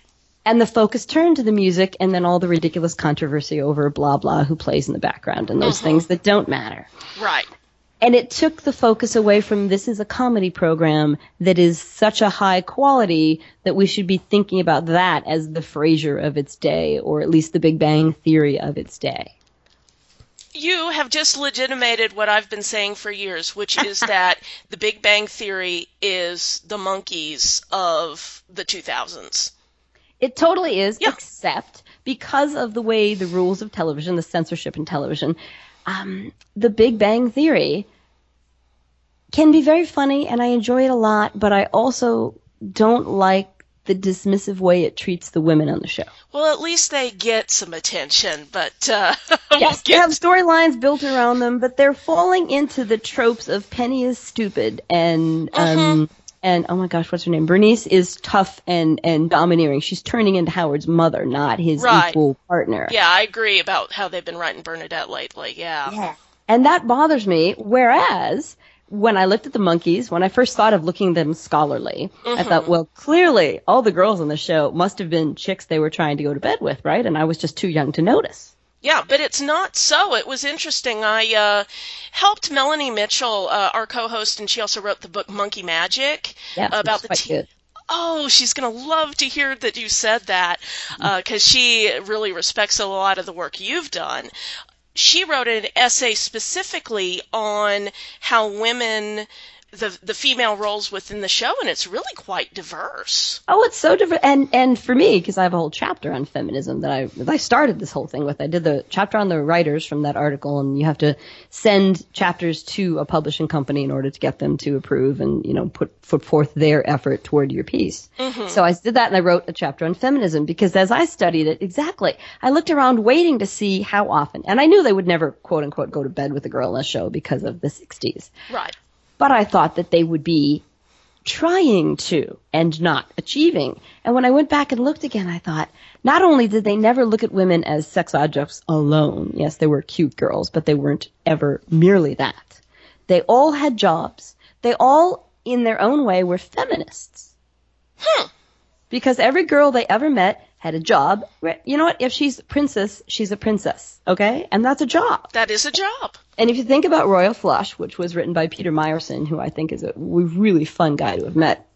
and the focus turned to the music and then all the ridiculous controversy over blah blah who plays in the background and those Mhm. things that don't matter Right. and it took the focus away from this is a comedy program that is such a high quality that we should be thinking about that as the Frasier of its day or at least the Big Bang Theory of its day You have just legitimated what I've been saying for years, which is that the Big Bang Theory is the Monkees of the 2000s. It totally is, except because of the way the rules of television, the censorship in television, um, the Big Bang Theory can be very funny and I enjoy it a lot, but I also don't like the dismissive way it treats the women on the show. Well, at least they get some attention, but uh, Yes, they have storylines built around them, but they're falling into the tropes of Penny is stupid and um and oh my gosh, what's her name? Bernice is tough and and domineering. She's turning into Howard's mother, not his Right. equal partner. yeah, I agree about how they've been writing Bernadette lately. Yeah. And that bothers me. Whereas when I looked at the Monkees, when I first thought of looking at them scholarly, I Mhm. thought, well, clearly all the girls on the show must have been chicks they were trying to go to bed with, right? And I was just too young to notice. Yeah, but it's not so. It was interesting. I uh, helped Melanie Mitchell, uh, our co-host, and she also wrote the book Monkee Magic Yeah, about the good. Oh, she's gonna love to hear that you said that, because she really respects a lot of the work you've done. She wrote an essay specifically on how women, the the female roles within the show, and it's really quite diverse. Oh, it's so diverse, And and for me, because I have a whole chapter on feminism that I that I started this whole thing with. I did the chapter on the writers from that article, and you have to send chapters to a publishing company in order to get them to approve and you know put put forth their effort toward your piece. Mhm. So I did that, and I wrote a chapter on feminism because as I studied it, exactly, I looked around waiting to see how often, and I knew they would never quote unquote go to bed with a girl in a show because of the '60s. Right. But I thought that they would be trying to and not achieving. And when I went back and looked again, I thought, not only did they never look at women as sex objects alone, yes, they were cute girls, but they weren't ever merely that. They all had jobs. They all, in their own way, were feminists. Huh. Because every girl they ever met had a job. You know what? If she's a princess, she's a princess. Okay? And that's a job. That is a job. And if you think about Royal Flush, which was written by Peter Meyerson, who I think is a really fun guy to have met,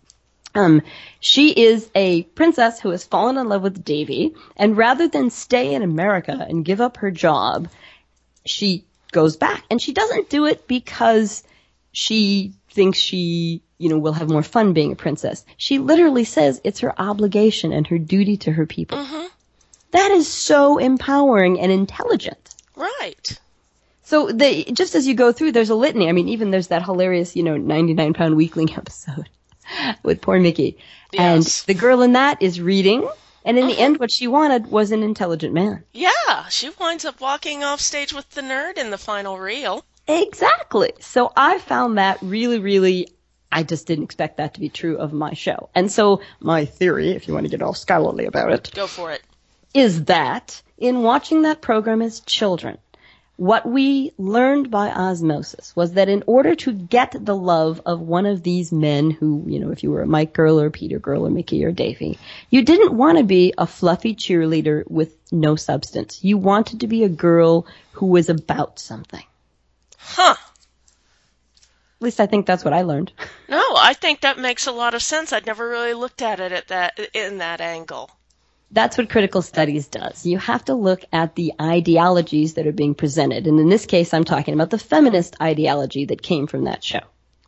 um, she is a princess who has fallen in love with Davy, and rather than stay in America and give up her job, she goes back. And she doesn't do it because she thinks she, you know, we'll have more fun being a princess. She literally says it's her obligation and her duty to her people. Mm-hmm. That is so empowering and intelligent. Right. So they just as you go through, there's a litany. I mean, even there's that hilarious, you know, 99 pound weakling episode with poor Micky, Yes. and the girl in that is reading, and in the end, what she wanted was an intelligent man. Yeah, she winds up walking off stage with the nerd in the final reel. Exactly. So I found that really, really. I just didn't expect that to be true of my show. And so my theory, if you want to get all scholarly about it, Go for it. is that in watching that program as children, what we learned by osmosis was that in order to get the love of one of these men who, you know, if you were a Mike girl or Peter girl or Micky or Davy, you didn't want to be a fluffy cheerleader with no substance. You wanted to be a girl who was about something. Huh. At least I think that's what I learned. No, I think that makes a lot of sense. I'd never really looked at it at that in that angle. That's what critical studies does. You have to look at the ideologies that are being presented. And in this case, I'm talking about the feminist ideology that came from that show.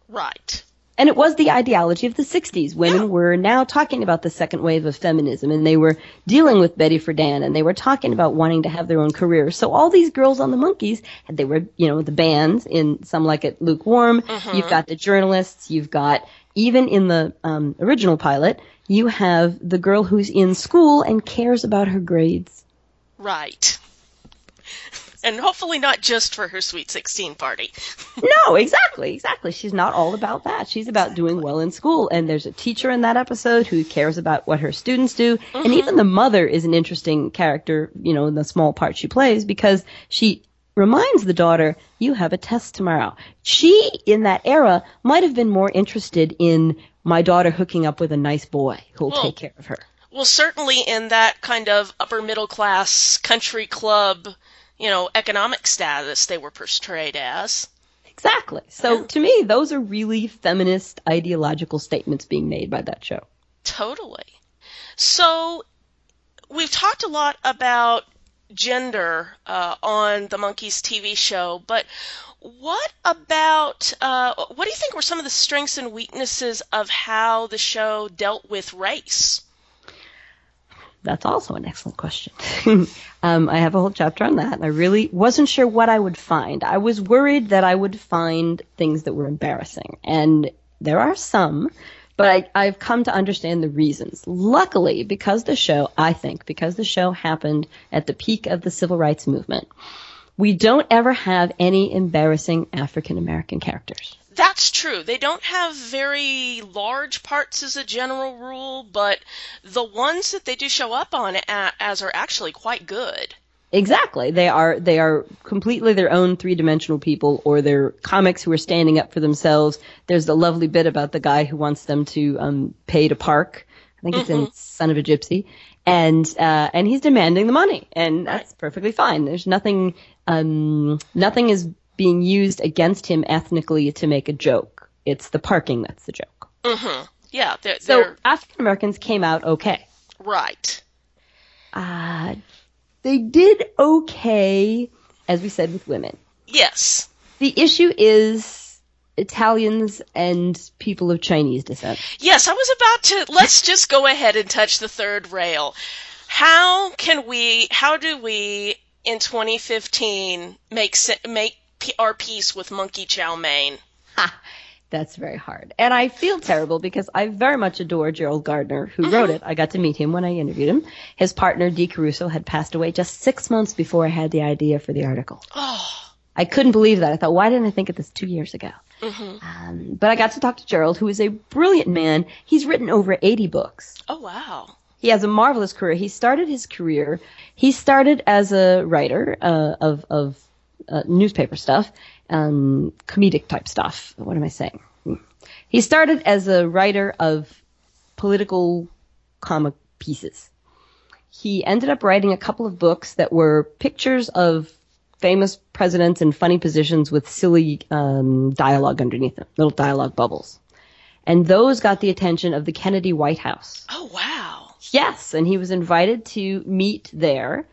Right. And it was the ideology of the 60s. Women were now talking about the second wave of feminism and they were dealing with Betty Friedan and they were talking about wanting to have their own careers. So all these girls on the Monkees, they were, you know, the bands in Some Like It Lukewarm. You've got the journalists. You've got, even in the um, original pilot, you have the girl who's in school and cares about her grades. Right. And hopefully not just for her sweet 16 party. No, exactly, exactly. She's not all about that. She's about doing well in school. And there's a teacher in that episode who cares about what her students do. And mm-hmm. even the mother is an interesting character, you know, in the small part she plays because she reminds the daughter, you have a test tomorrow. She, in that era, might have been more interested in my daughter hooking up with a nice boy who'll Well- take care of her. Well, certainly in that kind of upper middle class country club, you know, economic status they were portrayed as. Exactly. So to me, those are really feminist ideological statements being made by that show. Totally. So, we've talked a lot about gender uh, on the Monkees TV show, but what about uh, what do you think were some of the strengths and weaknesses of how the show dealt with race? That's also an excellent question. um, I have a whole chapter on that. I really wasn't sure what I would find. I was worried that I would find things that were embarrassing, and there are some, but I, I've come to understand the reasons. Luckily, because the show, I think, because the show happened at the peak of the civil rights movement, we don't ever have any embarrassing African American characters. That's true. They don't have very large parts as a general rule, but the ones that they do show up on as are actually quite good. Exactly. They are they are completely their own three dimensional people or they're comics who are standing up for themselves. There's the lovely bit about the guy who wants them to um pay to park. I think it's in Son of a Gypsy. And uh and he's demanding the money. And that's perfectly fine. There's nothing um nothing is being used against him ethnically to make a joke. It's the parking that's the joke. hmm Yeah, they're, So African Americans came out okay. right. Uh they did okay, as we said with women. Yes. The issue is Italians and people of Chinese descent. Yes, I was about to. Let's just go ahead and touch the third rail. How can we? How do we in 2015 make make our peace with Monkee Chow Mein? That's very hard. And I feel terrible because I very much adore Gerald Gardner, who wrote it. I got to meet him when I interviewed him. His partner, Dee Caruso, had passed away just six months before I had the idea for the article. Oh. I couldn't believe that. I thought, why didn't I think of this two years ago? hmm Um, but I got to talk to Gerald, who is a brilliant man. He's written over 80 books. Oh wow. He has a marvelous career. He started his career. He started as a writer uh, of of uh, newspaper stuff, um, comedic type stuff. What am I saying? Hmm. He started as a writer of political comic pieces. He ended up writing a couple of books that were pictures of famous presidents in funny positions with silly um, dialogue underneath them, little dialogue bubbles. And those got the attention of the Kennedy White House. Oh wow. Yes, and he was invited to meet there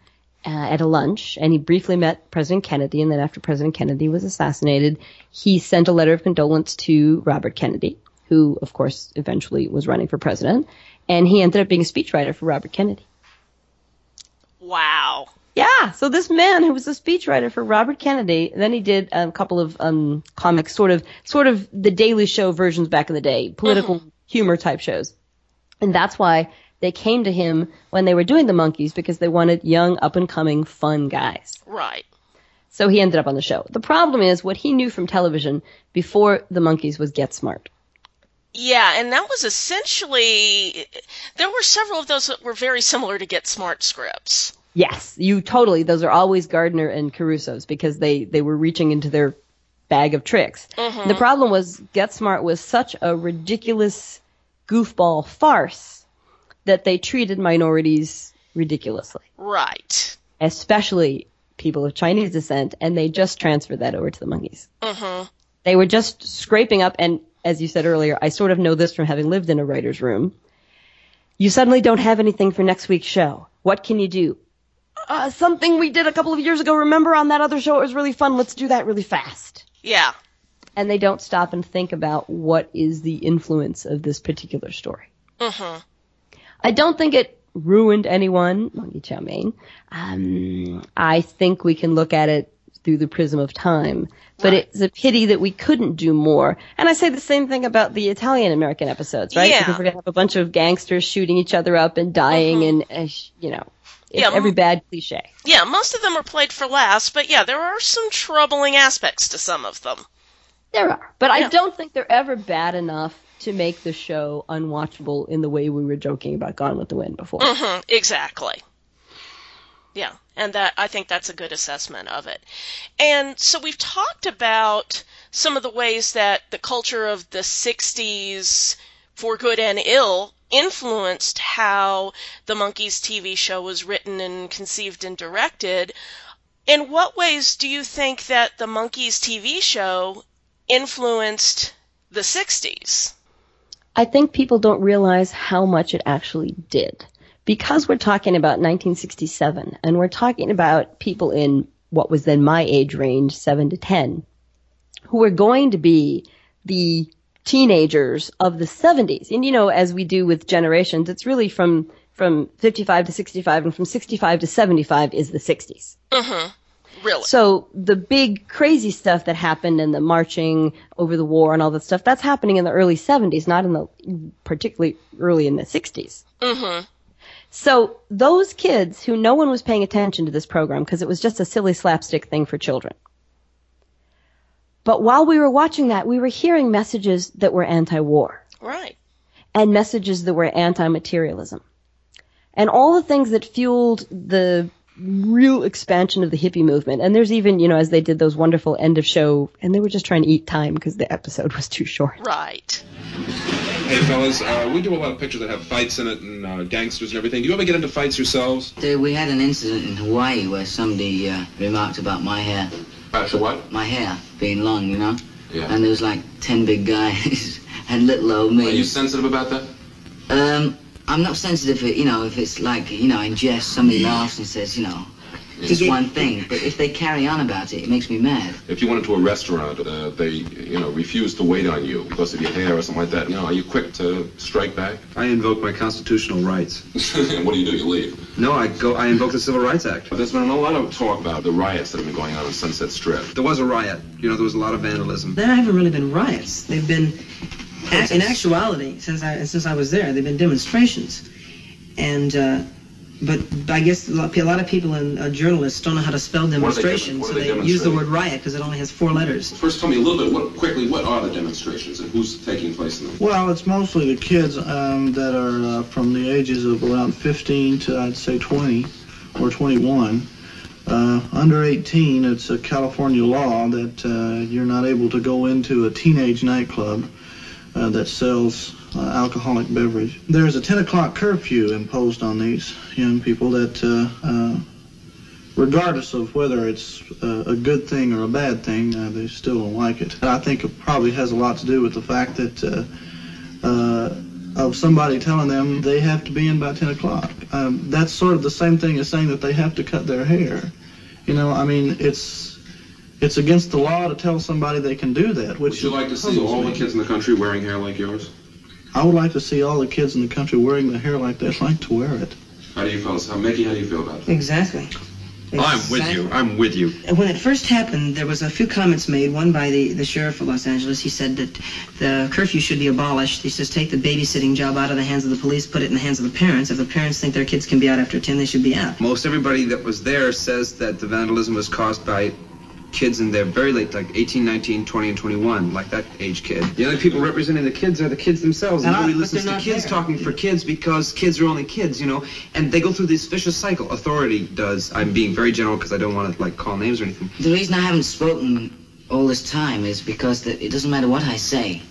uh, at a lunch, and he briefly met President Kennedy. And then, after President Kennedy was assassinated, he sent a letter of condolence to Robert Kennedy, who, of course, eventually was running for president. And he ended up being a speechwriter for Robert Kennedy. Wow. Yeah, so this man who was a speechwriter for Robert Kennedy, then he did a couple of um, comics, sort of, sort of the Daily Show versions back in the day, political humor type shows, and that's why they came to him when they were doing the Monkees because they wanted young, up and coming, fun guys. Right. So he ended up on the show. The problem is what he knew from television before the Monkees was Get Smart. Yeah, and that was essentially there were several of those that were very similar to Get Smart scripts. Yes, you totally. Those are always Gardner and Caruso's because they they were reaching into their bag of tricks. Mhm. The problem was Get Smart was such a ridiculous goofball farce that they treated minorities ridiculously, Right. especially people of Chinese descent, and they just transferred that over to the Monkees. Mhm. They were just scraping up, and as you said earlier, I sort of know this from having lived in a writer's room. You suddenly don't have anything for next week's show. What can you do? Uh, something we did a couple of years ago. Remember on that other show? It was really fun. Let's do that really fast. Yeah. And they don't stop and think about what is the influence of this particular story. Mhm. I don't think it ruined anyone, Monkee Chow Mein. Um, I think we can look at it through the prism of time. But it's a pity that we couldn't do more. And I say the same thing about the Italian American episodes, right? Yeah. Because we're going to have a bunch of gangsters shooting each other up and dying and, uh, you know, Yeah, every bad cliche. Yeah, most of them are played for laughs, but yeah, there are some troubling aspects to some of them. There are. But I don't think they're ever bad enough to make the show unwatchable in the way we were joking about Gone with the Wind before. hmm exactly. Yeah, and that I think that's a good assessment of it. And so we've talked about some of the ways that the culture of the 60s, for good and ill, influenced how the Monkees TV show was written and conceived and directed. In what ways do you think that the Monkees TV show influenced the 60s? I think people don't realize how much it actually did. Because we're talking about 1967 and we're talking about people in what was then my age range, 7 to 10, who were going to be the teenagers of the 70s. And you know, as we do with generations, it's really from from 55 to 65 and from 65 to 75 is the 60s. Mm-hmm. Really? So the big crazy stuff that happened and the marching over the war and all that stuff, that's happening in the early 70s, not in the particularly early in the 60s. Mm-hmm. So those kids who no one was paying attention to this program because it was just a silly slapstick thing for children. But while we were watching that, we were hearing messages that were anti-war Right. and messages that were anti-materialism. And all the things that fueled the real expansion of the hippie movement. And there's even, you know, as they did those wonderful end of show, and they were just trying to eat time because the episode was too short. Right. Hey fellas, uh, we do a lot of pictures that have fights in it and uh, gangsters and everything. Do you ever get into fights yourselves? Uh, we had an incident in Hawaii where somebody uh, remarked about my hair. About your what? My hair being long, you know? Yeah. And there was like ten big guys and little old me. Are you sensitive about that? Um, I'm not sensitive, you know, if it's like, you know, in jest, somebody laughs and says, you know, just one thing. But if they carry on about it, it makes me mad. If you went into a restaurant, uh, they, you know, refuse to wait on you because of your hair or something like that. You know, are you quick to strike back? I invoke my constitutional rights. and what do you do? You leave? No, I go. I invoke the Civil Rights Act. But there's been a lot of talk about the riots that have been going on in Sunset Strip. There was a riot. You know, there was a lot of vandalism. There haven't really been riots. They've been, ac- in actuality, since I since I was there, there've been demonstrations, and uh, but I guess a lot of people and uh, journalists don't know how to spell What they demonstration, so they they use the word riot because it only has four letters. First, tell me a little bit, what, quickly, what are the demonstrations and who's taking place in them? Well, it's mostly the kids um, that are uh, from the ages of around 15 to I'd say 20 or 21. Uh, under 18, it's a California law that uh, you're not able to go into a teenage nightclub uh, that sells uh, alcoholic beverage. There's a 10 o'clock curfew imposed on these young people that, uh, uh, regardless of whether it's uh, a good thing or a bad thing, uh, they still don't like it. And I think it probably has a lot to do with the fact that of somebody telling them they have to be in by 10 o'clock. Um, that's sort of the same thing as saying that they have to cut their hair. You know, I mean, it's it's against the law to tell somebody they can do that. Which Would you like to see all me. the kids in the country wearing hair like yours? I would like to see all the kids in the country wearing the hair like that. I'd like to wear it. How do you feel? How, Micky, how do you feel about that? Exactly. I'm with you. I'm with you. When it first happened, there was a few comments made. One by the, the sheriff of Los Angeles. He said that the curfew should be abolished. He says take the babysitting job out of the hands of the police, put it in the hands of the parents. If the parents think their kids can be out after 10, they should be out. Most everybody that was there says that the vandalism was caused by kids in their very late, like 18, 19, 20, and 21, like that age kid. The only people representing the kids are the kids themselves. And I- nobody but listens to kids there. talking for kids because kids are only kids, you know, and they go through this vicious cycle. Authority does. I'm being very general because I don't want to like call names or anything. The reason I haven't spoken all this time is because that it doesn't matter what I say.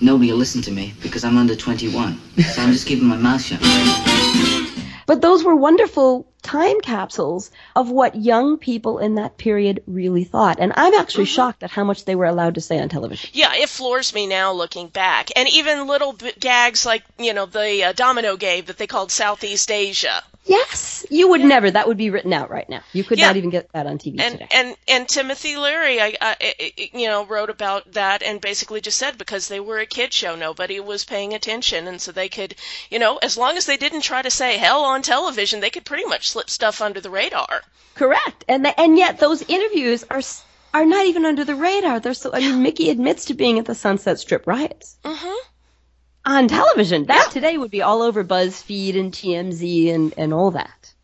Nobody will listen to me because I'm under 21. So I'm just keeping my mouth shut. But those were wonderful time capsules of what young people in that period really thought. And I'm actually shocked at how much they were allowed to say on television. Yeah, it floors me now looking back. And even little b- gags like, you know, the uh, domino game that they called Southeast Asia. Yes, you would never. That would be written out right now. You could Yeah. not even get that on TV And today. and and Timothy Leary, I, I, I- you know, wrote about that and basically just said because they were a kid show, nobody was paying attention, and so they could, you know, as long as they didn't try to say hell on television, they could pretty much slip stuff under the radar. Correct. And the, and yet those interviews are are not even under the radar. They're so. I mean, Micky admits to being at the Sunset Strip riots Mm-hmm. On television. That today would be all over BuzzFeed and TMZ and and all that.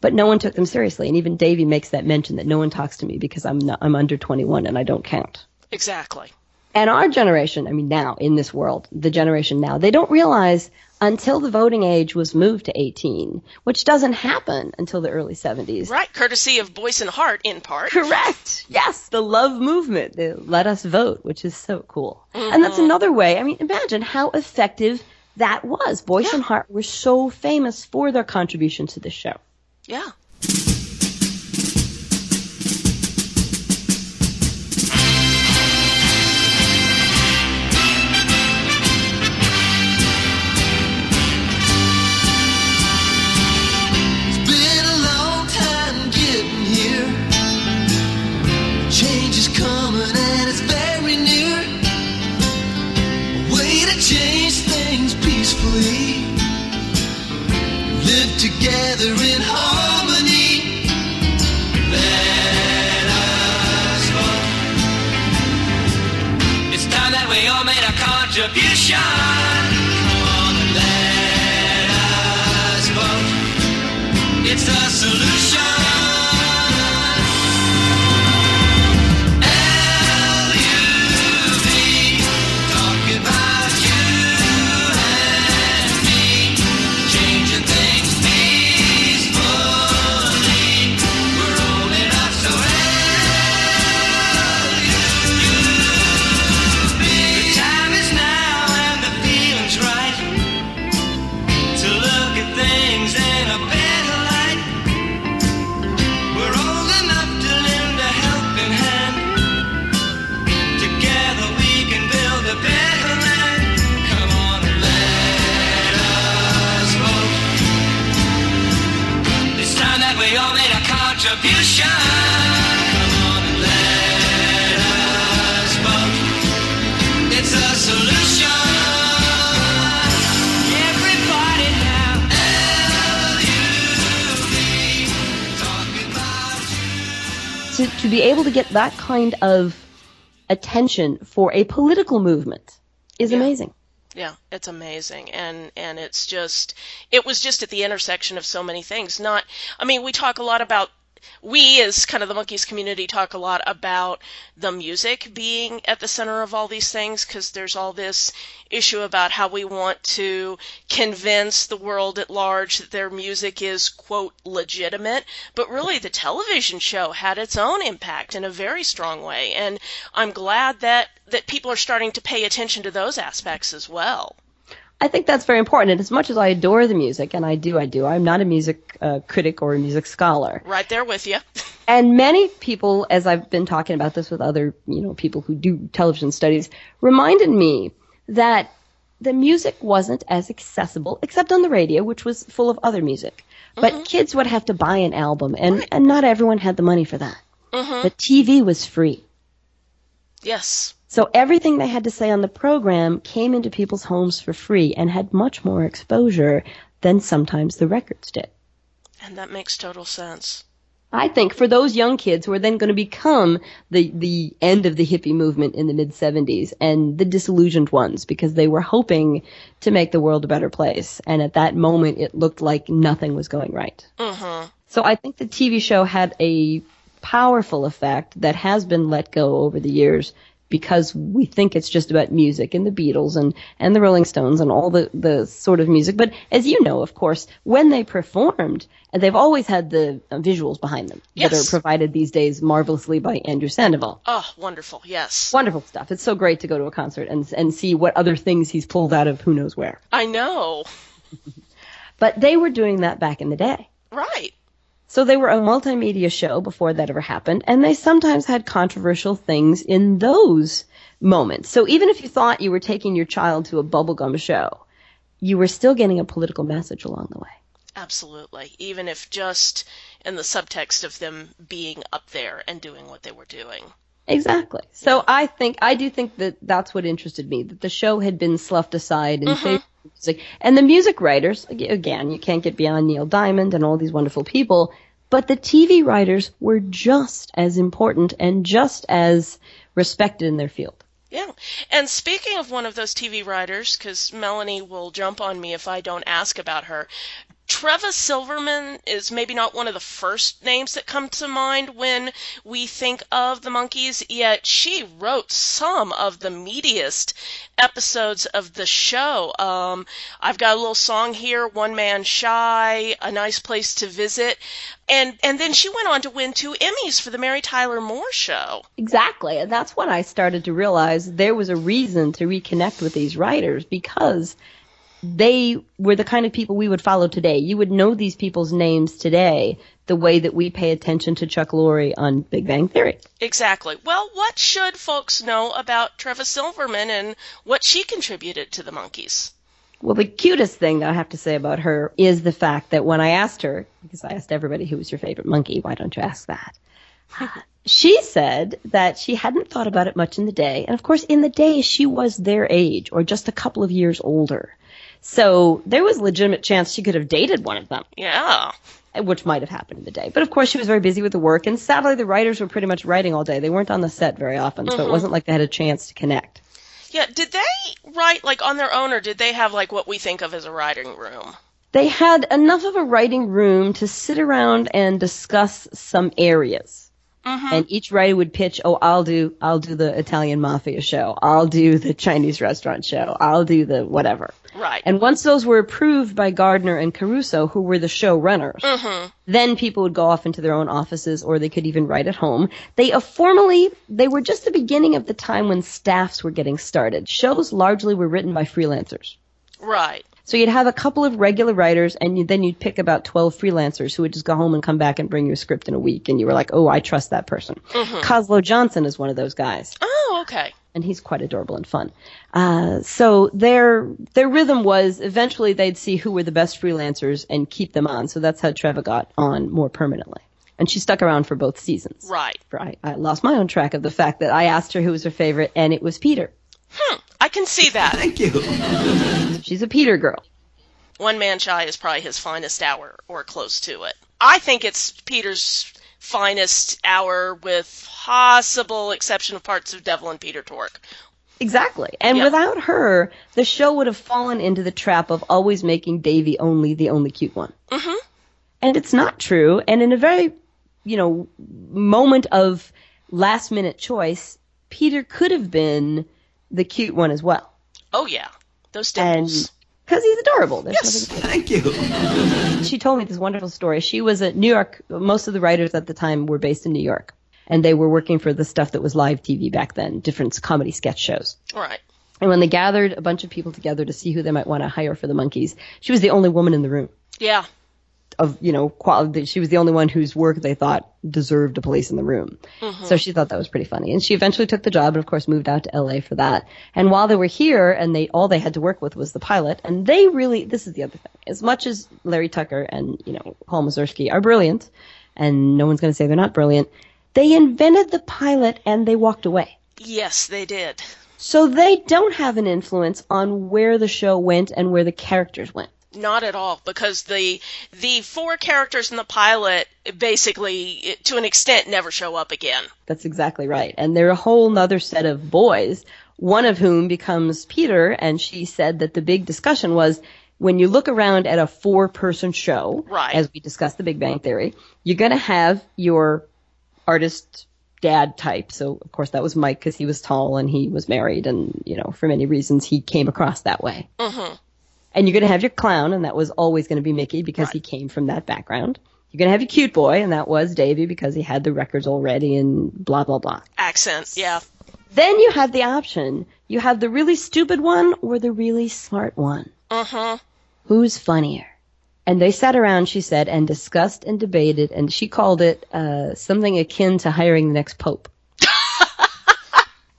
But no one took them seriously, and even Davy makes that mention that no one talks to me because I'm not, I'm under 21 and I don't count. Exactly. And our generation, I mean, now in this world, the generation now, they don't realize until the voting age was moved to 18, which doesn't happen until the early 70s. Right, courtesy of Boyce and Hart in part. Correct. Yes, the love movement, the let us vote, which is so cool. Mm-hmm. And that's another way. I mean, imagine how effective that was. Boyce and Hart were so famous for their contribution to the show. Yeah. Together in harmony. Let us vote. It's time that we all made a contribution. Kind of attention for a political movement is amazing. Yeah, it's amazing, and and it's just it was just at the intersection of so many things. Not, I mean, we talk a lot about we as kind of the Monkees community talk a lot about the music being at the center of all these things because there's all this issue about how we want to convince the world at large that their music is quote legitimate. But really the television show had its own impact in a very strong way and i'm glad that that people are starting to pay attention to those aspects as well I think that's very important. And as much as I adore the music, and I do, I do, I'm not a music uh, critic or a music scholar. right there with you And many people, as I've been talking about this with other, you know, people who do television studies, reminded me that the music wasn't as accessible, except on the radio, which was full of other music. But kids would have to buy an album, and, and not everyone had the money for that. Mhm. But TV was free. Yes. So everything they had to say on the program came into people's homes for free and had much more exposure than sometimes the records did. And that makes total sense. I think for those young kids who are then going to become the, the end of the hippie movement in the mid 70s and the disillusioned ones because they were hoping to make the world a better place. And at that moment, it looked like nothing was going right. Mm-hmm. So I think the TV show had a powerful effect that has been let go over the years because we think it's just about music and the Beatles and, and the Rolling Stones and all the, the sort of music. But as you know, of course, when they performed, and they've always had the uh, visuals behind them that are provided these days marvelously by Andrew Sandoval. Oh, wonderful. Yes. Wonderful stuff. It's so great to go to a concert and, and see what other things he's pulled out of who knows where. I know. But they were doing that back in the day. Right. So they were a multimedia show before that ever happened, and they sometimes had controversial things in those moments. So even if you thought you were taking your child to a bubblegum show, you were still getting a political message along the way. Absolutely. Even if just in the subtext of them being up there and doing what they were doing. Exactly. So I think I do think that that's what interested me that the show had been sloughed aside in Mhm. favor of music, and the music writers again you can't get beyond Neil Diamond and all these wonderful people, but the TV writers were just as important and just as respected in their field. Yeah. And speaking of one of those TV writers, because Melanie will jump on me if I don't ask about her, Treva Silverman is maybe not one of the first names that come to mind when we think of the Monkees, yet she wrote some of the meatiest episodes of the show. Um, I've got a little song here, One Man Shy, A Nice Place to Visit, and, and then she went on to win two Emmys for the Mary Tyler Moore Show. Exactly. And that's when I started to realize there was a reason to reconnect with these writers because they were the kind of people we would follow today. You would know these people's names today the way that we pay attention to Chuck Lorre on Big Bang Theory. Exactly. Well, what should folks know about Treva Silverman and what she contributed to the Monkees? Well, the cutest thing that I have to say about her is the fact that when I asked her, because I asked everybody who was your favorite Monkee, why don't you ask that? she said that she hadn't thought about it much in the day. And of course, in the day, she was their age or just a couple of years older. So there was a legitimate chance she could have dated one of them. Yeah. Which might have happened in the day. But of course, she was very busy with the work. And sadly, the writers were pretty much writing all day. They weren't on the set very often. So it Mhm. wasn't like they had a chance to connect. Yeah, did they write like on their own or did they have like what we think of as a writing room? they had enough of a writing room to sit around and discuss some areas. Mhm. And each writer would pitch, oh, I'll do, I'll do the Italian mafia show. I'll do the Chinese restaurant show. I'll do the whatever. Right. And once those were approved by Gardner and Caruso, who were the showrunners, Mhm. then people would go off into their own offices or they could even write at home. They uh, formally, they were just the beginning of the time when staffs were getting started. Shows largely were written by freelancers. Right. So you'd have a couple of regular writers, and you, then you'd pick about 12 freelancers who would just go home and come back and bring you a script in a week, and you were like, oh, I trust that person. Mhm. Coslough Johnson is one of those guys, Oh, okay. and he's quite adorable and fun. Uh, so their their rhythm was eventually they'd see who were the best freelancers and keep them on. So that's how Treva got on more permanently. And she stuck around for both seasons. Right. I, I lost my own track of the fact that I asked her who was her favorite, and it was Peter. Hmm. I can see that. Thank you. She's a Peter girl. One Man Shy is probably his finest hour or close to it. I think it's Peter's finest hour with possible exception of parts of Devil and Peter Tork. Exactly. And Yeah. without her, the show would have fallen into the trap of always making Davy only the only cute one. Mhm. And it's not true. And in a very, you know, moment of last minute choice, Peter could have been the cute one as well. Oh yeah. Those And dimples. because he's adorable. There's Yes. Thank you. she told me this wonderful story. She was at New York. Most of the writers at the time were based in New York. And they were working for the stuff that was live TV back then, different comedy sketch shows. Right. And when they gathered a bunch of people together to see who they might want to hire for the Monkees, she was the only woman in the room. Yeah. Of you know quality. She was the only one whose work they thought deserved a place in the room. Mhm. So she thought that was pretty funny, and she eventually took the job, and of course moved out to L.A. for that. And while they were here, and they all they had to work with was the pilot, and they really this is the other thing. As much as Larry Tucker and you know Paul Mazursky are brilliant, and no one's going to say they're not brilliant, they invented the pilot and they walked away. Yes, they did. So they don't have an influence on where the show went and where the characters went. Not at all, because the the four characters in the pilot basically, to an extent, never show up again. That's exactly right. And they're a whole nother set of boys, one of whom becomes Peter, and she said that the big discussion was when you look around at a four person show, Right. as we discussed the Big Bang Theory, you're going to have your artist dad type. So, of course, that was Mike because he was tall and he was married, and, you know, for many reasons, he came across that way. Mm-hmm. And you're going to have your clown, and that was always going to be Micky because he came from that background. You're going to have your cute boy, and that was Davy because he had the records already and blah, blah, blah. Accent, yeah. Then you have the option. You have the really stupid one or the really smart one. Mm-hmm. Who's funnier? And they sat around, she said, and discussed and debated, and she called it uh, something akin to hiring the next pope.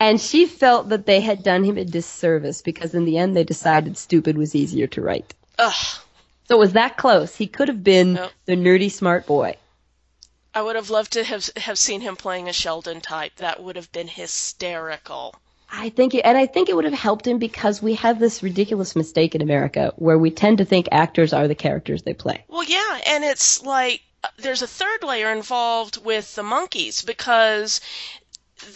And she felt that they had done him a disservice because in the end they decided stupid was easier to write. Ugh. So it was that close. He could have been the nerdy smart boy. I would have loved to have have seen him playing a Sheldon type. That would have been hysterical. I think, it, and I think it would have helped him because we have this ridiculous mistake in America where we tend to think actors are the characters they play. Well, yeah, and it's like uh, there's a third layer involved with the Monkees because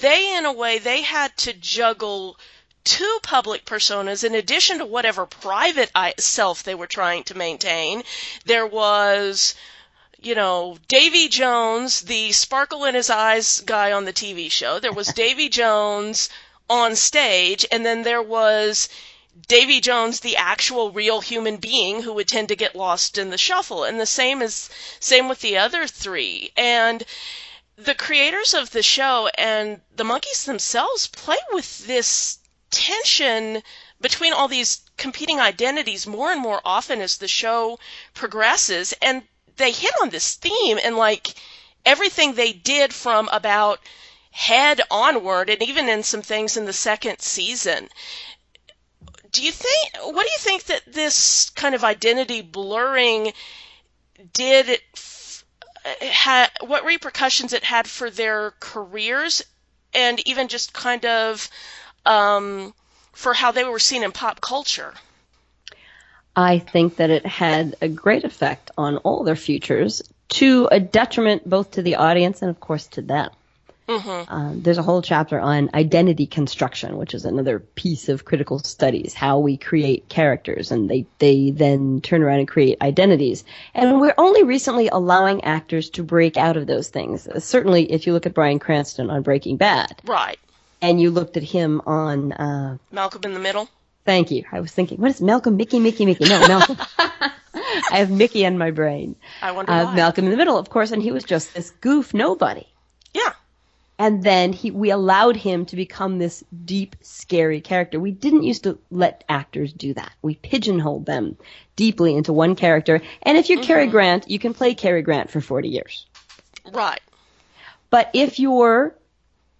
they, in a way, they had to juggle two public personas in addition to whatever private self they were trying to maintain. There was you know, Davy Jones, the sparkle in his eyes guy on the TV show. There was Davy Jones on stage, and then there was Davy Jones, the actual real human being who would tend to get lost in the shuffle. And the same is same with the other three. And the creators of the show and the Monkees themselves play with this tension between all these competing identities more and more often as the show progresses and they hit on this theme and like everything they did from about head onward and even in some things in the second season. Do you think what do you think that this kind of identity blurring did f- ha, what repercussions it had for their careers and even just kind of um, for how they were seen in pop culture I think that it had a great effect on all their futures to a detriment both to the audience and, of course, to them. Mm-hmm. Um, there's a whole chapter on identity construction, which is another piece of critical studies, how we create characters, and they, they then turn around and create identities. And we're only recently allowing actors to break out of those things. Uh, Certainly, if you look at Bryan Cranston on Breaking Bad, right and you looked at him on, uh, malcolm in the middle thank you. I was thinking, what is Malcolm, Micky, Micky, Micky? No, Malcolm. I have Micky in my brain. i wonder Uh, why Malcolm in the Middle, of course, and he was just this goof nobody. Yeah. And then he, we allowed him to become this deep, scary character. We didn't used to let actors do that. We pigeonholed them deeply into one character. And if you're mm-hmm. Cary Grant, you can play Cary Grant for 40 years. right But if you're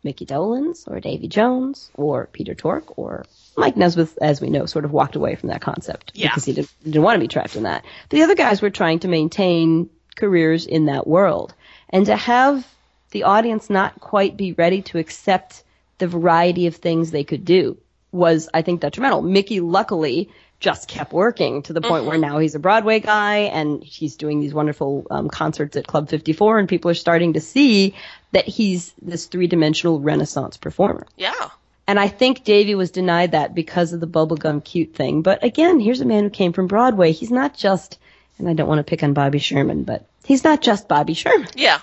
Micky Dolenz or Davy Jones or Peter Tork or Mike Nesmith, as we know, sort of walked away from that concept Yeah. because he didn't, didn't want to be trapped in that. But the other guys were trying to maintain careers in that world. And to have the audience not quite be ready to accept the variety of things they could do was, I think, detrimental. Micky, luckily, just kept working to the point where now he's a Broadway guy and he's doing these wonderful um, concerts at Club 54, and people are starting to see that he's this three dimensional Renaissance performer. yeah And I think Davy was denied that because of the bubblegum cute thing. But again, here's a man who came from Broadway. He's not just, and I don't want to pick on Bobby Sherman, but he's not just Bobby Sherman. yeah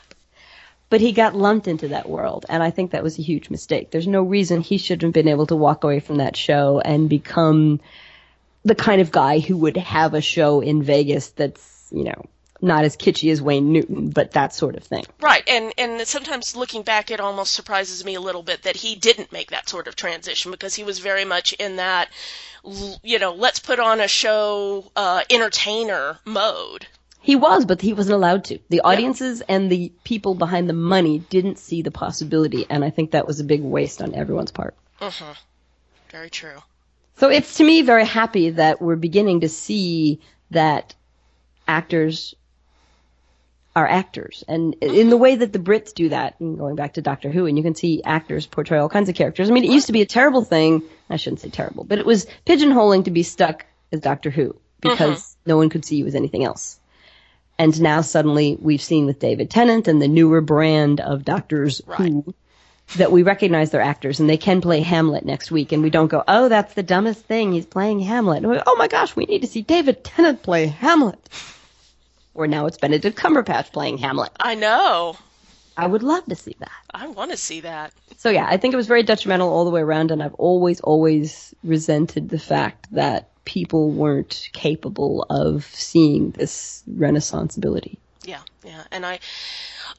But he got lumped into that world, and I think that was a huge mistake. There's no reason he shouldn't have been able to walk away from that show and become the kind of guy who would have a show in Vegas that's, you know, not as kitschy as Wayne Newton, but that sort of thing. Right, and and sometimes looking back, it almost surprises me a little bit that he didn't make that sort of transition because he was very much in that, you know, let's put on a show uh, entertainer mode. He was, but he wasn't allowed to. The audiences and the people behind the money didn't see the possibility, and I think that was a big waste on everyone's part. Mhm. Very true. So it's to me very happy that we're beginning to see that actors are actors. And in the way that the Brits do that, and going back to Doctor Who, and you can see actors portray all kinds of characters. I mean, it used to be a terrible thing. I shouldn't say terrible, but it was pigeonholing to be stuck as Doctor Who because no one could see you as anything else. And now suddenly we've seen with David Tennant and the newer brand of Doctors Who that we recognize their actors and they can play Hamlet next week and we don't go, oh, that's the dumbest thing. He's playing Hamlet. Go, oh my gosh, we need to see David Tennant play Hamlet. Or now it's Benedict Cumberbatch playing Hamlet. I know. I would love to see that. I want to see that. So yeah, I think it was very detrimental all the way around and I've always, always resented the fact that people weren't capable of seeing this renaissance ability. Yeah, yeah, and I,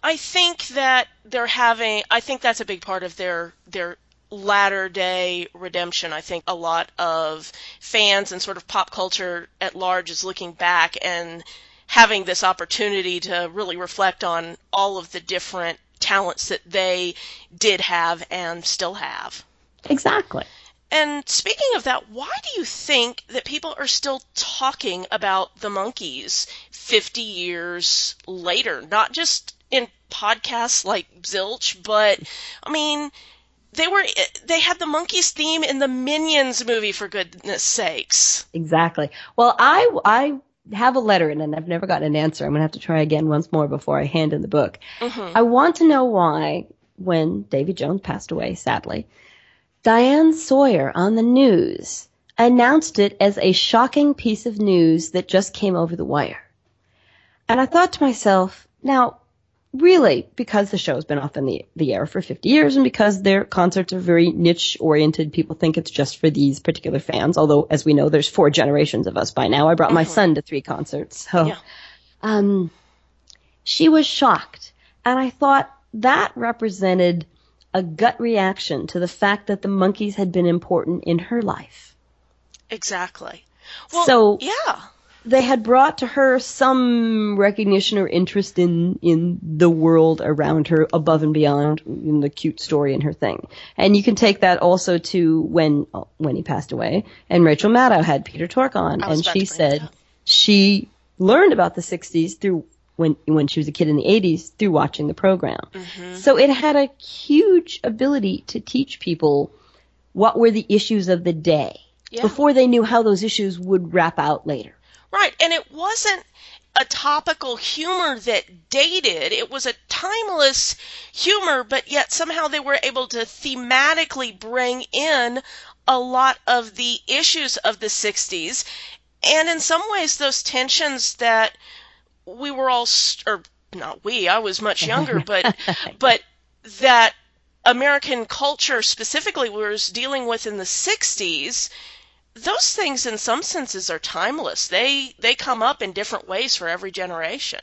I think that they're having. I think that's a big part of their their latter day redemption. I think a lot of fans and sort of pop culture at large is looking back and having this opportunity to really reflect on all of the different talents that they did have and still have. Exactly. And speaking of that, why do you think that people are still talking about the Monkees 50 years later? Not just in podcasts like Zilch, but I mean, they were they had the Monkees theme in the Minions movie for goodness sakes. Exactly. Well, I I have a letter in and I've never gotten an answer. I'm gonna have to try again once more before I hand in the book. Mhm. I want to know why, when Davy Jones passed away, sadly, Diane Sawyer on the news announced it as a shocking piece of news that just came over the wire. And I thought to myself, now, really, because the show's been off in the, the air for 50 years and because their concerts are very niche oriented, people think it's just for these particular fans. Although, as we know, there's four generations of us by now. I brought my son to three concerts. So, um, she was shocked. And I thought that represented a gut reaction to the fact that the Monkees had been important in her life. Exactly. Well, so yeah. they had brought to her some recognition or interest in in the world around her above and beyond in the cute story and her thing and you can take that also to when when he passed away and rachel maddow had peter tork on and she to bring that said she learned about the 60s through when when she was a kid in the 80s through watching the program Mm-hmm. so it had a huge ability to teach people what were the issues of the day Yeah. before they knew how those issues would wrap out later Right, and it wasn't a topical humor that dated. It was a timeless humor, but yet somehow they were able to thematically bring in a lot of the issues of the 60s. And in some ways, those tensions that we were all, st- or not we, I was much younger, but, but that American culture specifically was dealing with in the 60s those things in some senses are timeless. They they come up in different ways for every generation.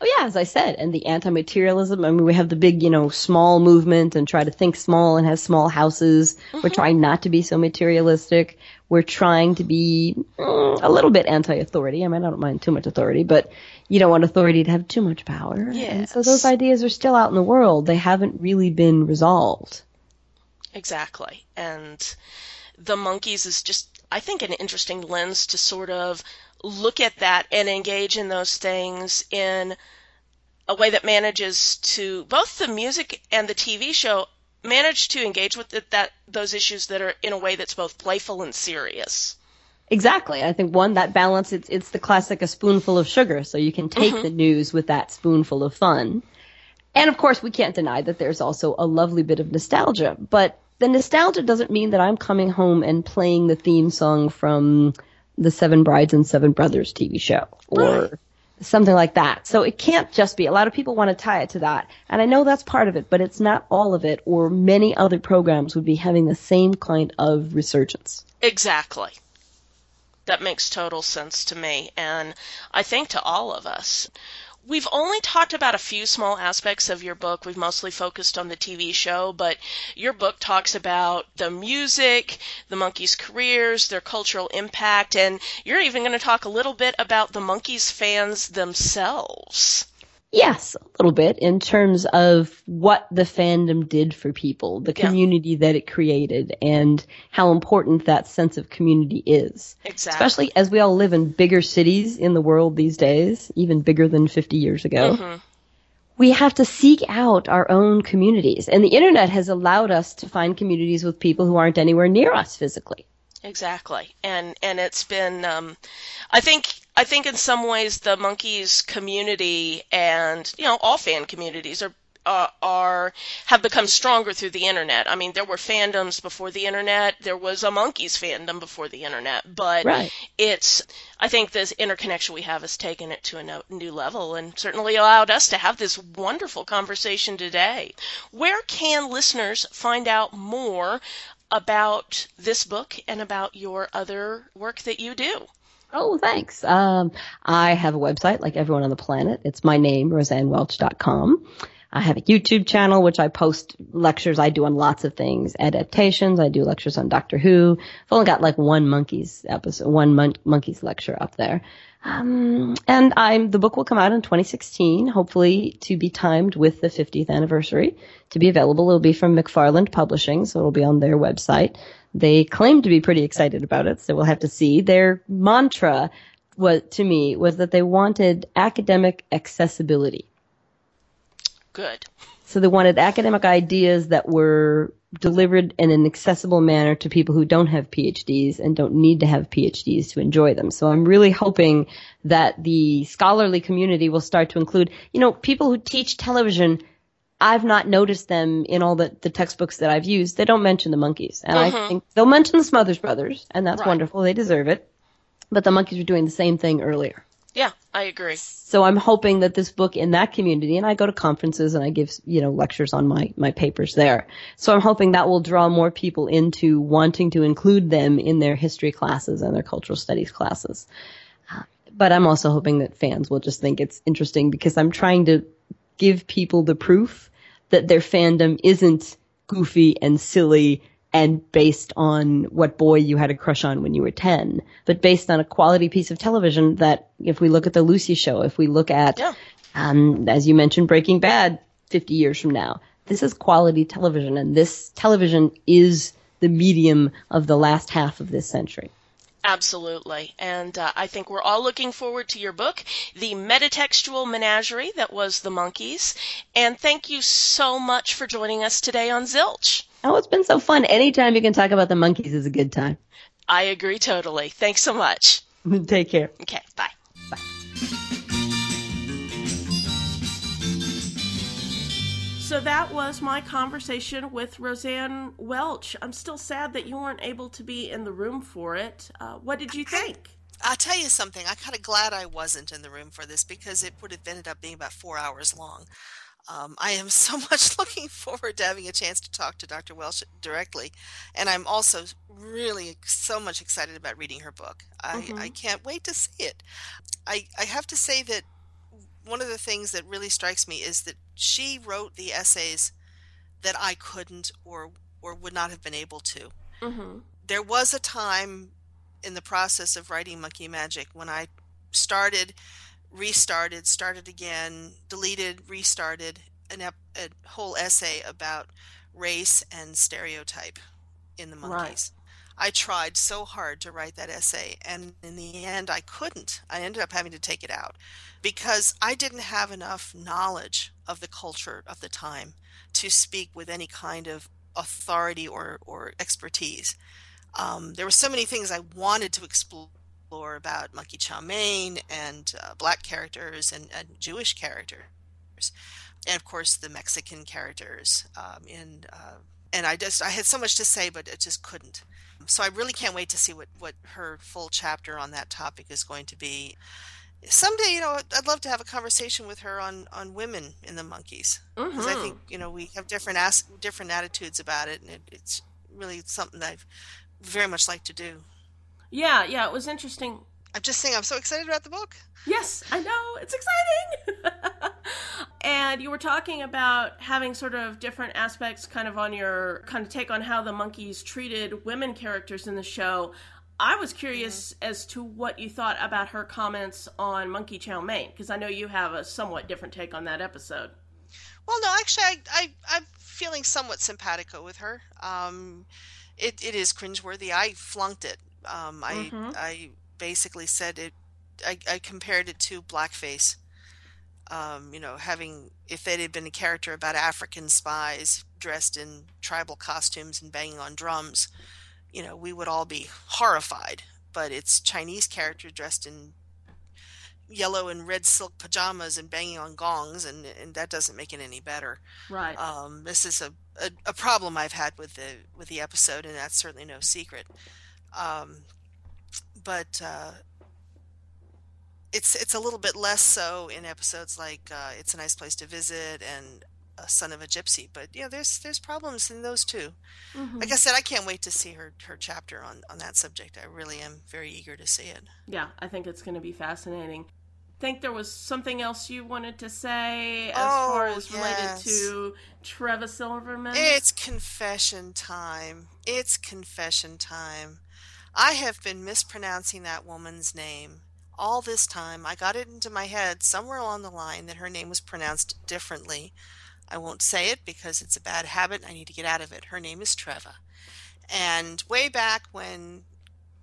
Oh yeah, as I said, and the anti-materialism. I mean, we have the big, you know, small movement and try to think small and have small houses. We're trying not to be so materialistic. We're trying to be mm, a little bit anti-authority. I mean, I don't mind too much authority, but you don't want authority to have too much power. And so those ideas are still out in the world. They haven't really been resolved. Exactly. And the Monkees is just I think an interesting lens to sort of look at that and engage in those things in a way that manages to both the music and the TV show manage to engage with it, that those issues that are in a way that's both playful and serious. Exactly. I think one that balance it's it's the classic a spoonful of sugar, so you can take Mhm. the news with that spoonful of fun. And of course, we can't deny that there's also a lovely bit of nostalgia, but the nostalgia doesn't mean that I'm coming home and playing the theme song from the Seven Brides and Seven Brothers TV show or something like that. So it can't just be. A lot of people want to tie it to that. And I know that's part of it, but it's not all of it or many other programs would be having the same kind of resurgence. Exactly. That makes total sense to me, and I think to all of us. We've only talked about a few small aspects of your book. We've mostly focused on the TV show, but your book talks about the music, the Monkees' careers, their cultural impact, and you're even going to talk a little bit about the Monkees fans themselves. Yes, a little bit in terms of what the fandom did for people, the Yeah. community that it created, and how important that sense of community is. Exactly. Especially as we all live in bigger cities in the world these days, even bigger than 50 years ago. Mhm. We have to seek out our own communities, and the internet has allowed us to find communities with people who aren't anywhere near us physically. Exactly, and and it's been, um, I think, I think in some ways the Monkees community and you know all fan communities are. Uh, are have become stronger through the internet. I mean, there were fandoms before the internet. There was a Monkees fandom before the internet, but Right. it's. I think this interconnection we have has taken it to a no, new level and certainly allowed us to have this wonderful conversation today. Where can listeners find out more about this book and about your other work that you do? Oh, thanks. Um, I have a website like everyone on the planet. It's my name, RosanneWelch.com. I have a YouTube channel which I post lectures I do on lots of things, adaptations. I do lectures on Doctor Who. I've only got like one Monkees episode, one mon- Monkees lecture up there. Um, and I'm the book will come out in 2016, hopefully to be timed with the 50th anniversary. To be available, it'll be from McFarland Publishing, so it'll be on their website. They claim to be pretty excited about it, so we'll have to see. Their mantra was to me was that they wanted academic accessibility. Good. So they wanted academic ideas that were delivered in an accessible manner to people who don't have PhDs and don't need to have PhDs to enjoy them. So I'm really hoping that the scholarly community will start to include, you know, people who teach television. I've not noticed them in all the, the textbooks that I've used. They don't mention the Monkees. And I Mhm. think they'll mention the Smothers Brothers, and that's Right. wonderful. They deserve it. But the Monkees were doing the same thing earlier. Yeah, I agree. So I'm hoping that this book in that community, and I go to conferences and I give, you know, lectures on my, my papers there. So I'm hoping that will draw more people into wanting to include them in their history classes and their cultural studies classes. But I'm also hoping that fans will just think it's interesting because I'm trying to give people the proof that their fandom isn't goofy and silly and based on what boy you had a crush on when you were 10, but based on a quality piece of television that if we look at the Lucy show, if we look at, um, as you mentioned, Breaking Bad 50 years from now, this is quality television and this television is the medium of the last half of this century. Absolutely. And uh, I think we're all looking forward to your book, The Metatextual Menagerie That Was the Monkees. And thank you so much for joining us today on Zilch. Oh, it's been so fun. Anytime you can talk about the Monkees is a good time. I agree totally. Thanks so much. Take care. Okay, bye. Bye. So that was my conversation with Rosanne Welch. I'm still sad that you weren't able to be in the room for it. Uh, what did you think? I'll tell you something. I'm kind of glad I wasn't in the room for this because it would have ended up being about four hours long. Um, I am so much looking forward to having a chance to talk to Dr. Welch directly, and I'm also really so much excited about reading her book. I, Mhm. I can't wait to see it. I, I have to say that one of the things that really strikes me is that she wrote the essays that I couldn't or or would not have been able to Mm-hmm. there was a time in the process of writing Monkee Magic when I started, restarted, started again, deleted, restarted an ep- a whole essay about race and stereotype in the Monkees. I tried so hard to write that essay, and in the end, I couldn't. I ended up having to take it out because I didn't have enough knowledge of the culture of the time to speak with any kind of authority or, or expertise. Um, there were so many things I wanted to explore about Monkee Chow Mein and uh, black characters and, and Jewish characters, and of course the Mexican characters. Um, in uh, and I just I had so much to say, but it just couldn't. So I really can't wait to see what what her full chapter on that topic is going to be. Someday, you know, I'd love to have a conversation with her on on women in the Monkees because I Mhm. think you know we have different as- different attitudes about it, and it, it's really something that I've very much like to do. Yeah, yeah, it was interesting. I'm just saying, I'm so excited about the book. Yes, I know. It's exciting. And you were talking about having sort of different aspects kind of on your kind of take on how the Monkees treated women characters in the show. I was curious as to what you thought about her comments on Monkee Chow Mein, because I know you have a somewhat different take on that episode. Well, no, actually, I, I I'm feeling somewhat simpatico with her. Um, it, it is cringeworthy. I flunked it. Um, I Mhm. I basically said it. I, I compared it to blackface. Um, you know, having if it had been a character about African spies dressed in tribal costumes and banging on drums, you know, we would all be horrified. But it's Chinese character dressed in yellow and red silk pajamas and banging on gongs, and and that doesn't make it any better. Right. Um, this is a, a, a problem I've had with the with the episode, and that's certainly no secret. Um, but uh, it's it's a little bit less so in episodes like uh, "It's a Nice Place to Visit" and uh, "Son of a Gypsy." But yeah, there's there's problems in those too. Mhm. Like I said, I can't wait to see her her chapter on on that subject. I really am very eager to see it. Yeah, I think it's going to be fascinating. Think there was something else you wanted to say as Oh, far as related yes. to Trevor Silverman? It's confession time. It's confession time. I have been mispronouncing that woman's name all this time. I got it into my head somewhere along the line that her name was pronounced differently. I won't say it because it's a bad habit. I need to get out of it. Her name is Treva. And way back when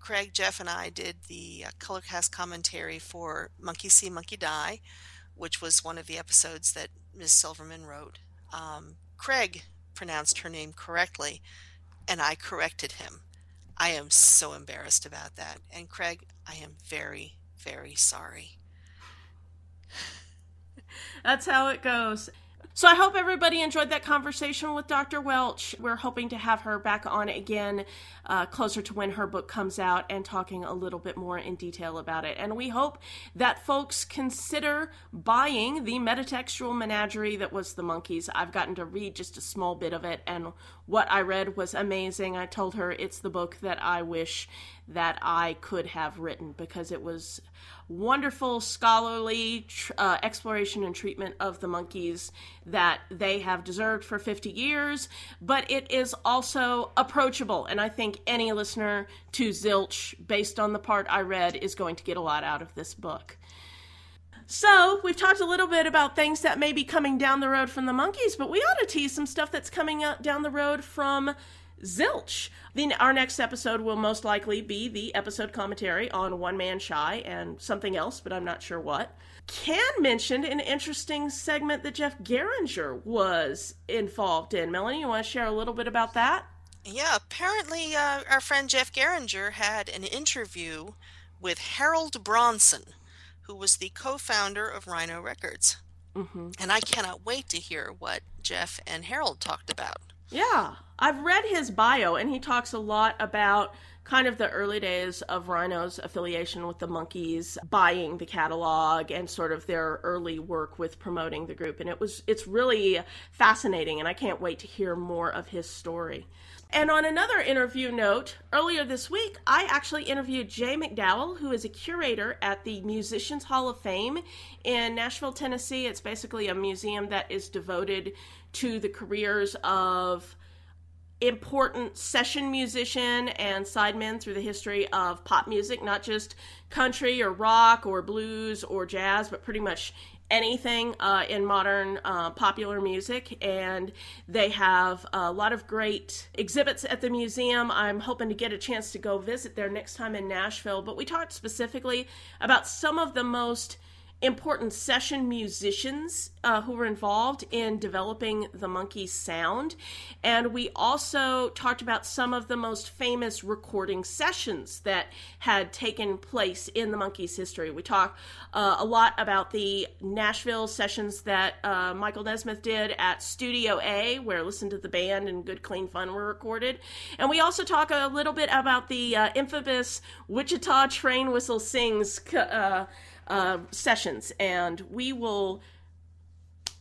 Craig, Jeff, and I did the uh, Colorcast commentary for Monkee See, Monkee Die, which was one of the episodes that Ms. Silverman wrote, um, Craig pronounced her name correctly, and I corrected him. I am so embarrassed about that. And Craig, I am very, very sorry. That's how it goes. So I hope everybody enjoyed that conversation with Dr. Welch. We're hoping to have her back on again uh, closer to when her book comes out and talking a little bit more in detail about it. And we hope that folks consider buying the metatextual menagerie that was The Monkees. I've gotten to read just a small bit of it, and what I read was amazing. I told her it's the book that I wish that I could have written because it was wonderful scholarly uh, exploration and treatment of the Monkees that they have deserved for 50 years, but it is also approachable. And I think any listener to Zilch, based on the part I read, is going to get a lot out of this book. So, we've talked a little bit about things that may be coming down the road from the Monkees, but we ought to tease some stuff that's coming out down the road from Zilch. Then our next episode will most likely be the episode commentary on One Man Shy and something else, but I'm not sure what. Ken mentioned an interesting segment that Jeff Geringer was involved in. Melanie, you want to share a little bit about that? Yeah, apparently uh, our friend Jeff Geringer had an interview with Harold Bronson, who was the co-founder of Rhino Records. Mm-hmm. And I cannot wait to hear what Jeff and Harold talked about. Yeah, I've read his bio, and he talks a lot about kind of the early days of Rhino's affiliation with the Monkees, buying the catalog, and sort of their early work with promoting the group. And it was it's really fascinating, and I can't wait to hear more of his story. And on another interview note, earlier this week, I actually interviewed Jay McDowell, who is a curator at the Musicians Hall of Fame in Nashville, Tennessee. It's basically a museum that is devoted to the careers of important session musician and sidemen through the history of pop music, not just country or rock or blues or jazz, but pretty much anything uh, in modern uh, popular music. And they have a lot of great exhibits at the museum. I'm hoping to get a chance to go visit there next time in Nashville. But we talked specifically about some of the most important session musicians uh, who were involved in developing the Monkee sound. And we also talked about some of the most famous recording sessions that had taken place in the Monkees history. We talked uh, a lot about the nashville sessions that uh, michael nesmith did at studio a where listen to the band and good clean fun were recorded. And we also talk a little bit about the uh, infamous wichita train whistle sings uh, uh, sessions, and we will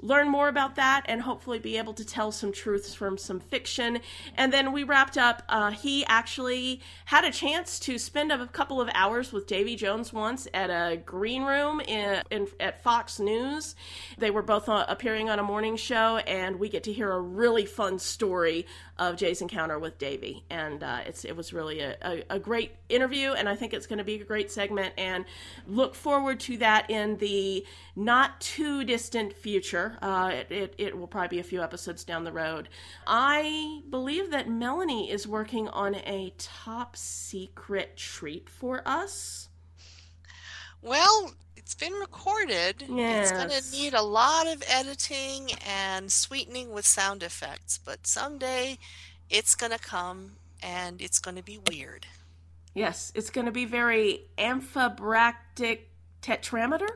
learn more about that and hopefully be able to tell some truths from some fiction. And then we wrapped up. Uh, he actually had a chance to spend a couple of hours with Davy Jones once at a green room in, in at Fox News. They were both uh, appearing on a morning show, and we get to hear a really fun story of Jay's encounter with Davy. And uh, it's it was really a, a, a great interview, and I think it's going to be a great segment. And look forward to that in the not too distant future. Uh, it, it, it will probably be a few episodes down the road. I believe that Melanie is working on a top secret treat for us. Well, it's been recorded. It's going to need a lot of editing and sweetening with sound effects, but someday it's going to come and it's going to be weird. Yes, it's going to be very amphibrachic tetrameter.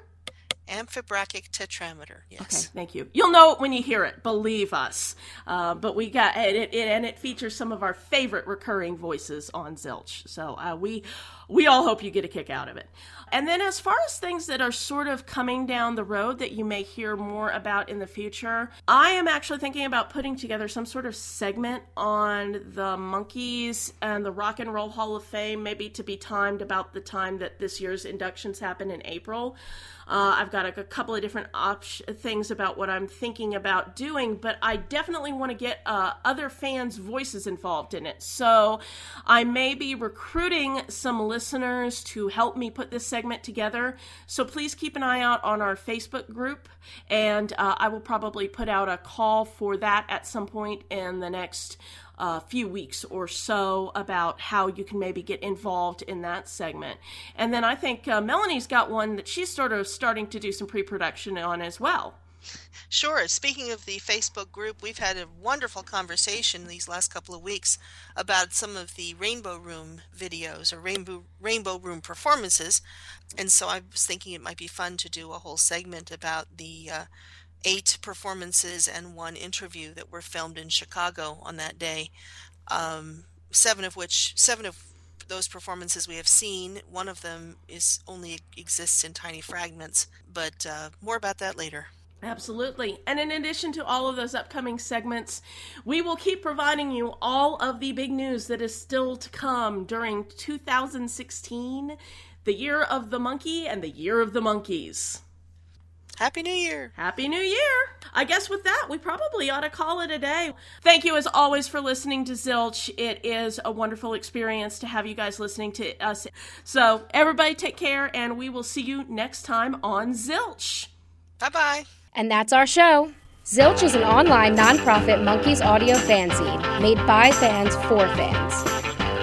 Amphibrachic tetrameter. Yes. Okay, thank you. You'll know it when you hear it. Believe us. Uh, but we got it, it, it, and it features some of our favorite recurring voices on Zilch. So uh, we we all hope you get a kick out of it. And then, as far as things that are sort of coming down the road that you may hear more about in the future, I am actually thinking about putting together some sort of segment on the Monkees and the Rock and Roll Hall of Fame, maybe to be timed about the time that this year's inductions happen in April. Uh, I've got a, a couple of different op- things about what I'm thinking about doing, but I definitely want to get uh, other fans' voices involved in it. So I may be recruiting some listeners to help me put this segment together. So please keep an eye out on our Facebook group, and uh, I will probably put out a call for that at some point in the next a few weeks or so about how you can maybe get involved in that segment. And then I think uh, Melanie's got one that she's sort of starting to do some pre production on as well. Sure. Speaking of the Facebook group, we've had a wonderful conversation these last couple of weeks about some of the Rainbow Room videos or Rainbow Rainbow Room performances, and so I was thinking it might be fun to do a whole segment about the uh, eight performances and one interview that were filmed in Chicago on that day. Um, seven of which, seven of those performances we have seen. One of them is only exists in tiny fragments, but uh, more about that later. Absolutely. And in addition to all of those upcoming segments, we will keep providing you all of the big news that is still to come during 2016, the year of the monkey and the year of the Monkees. Happy New Year! Happy New Year! I guess with that, we probably ought to call it a day. Thank you as always for listening to Zilch. It is a wonderful experience to have you guys listening to us. So, everybody take care, and we will see you next time on Zilch. Bye bye. And that's our show. Zilch is an online nonprofit Monkees audio fanzine made by fans for fans.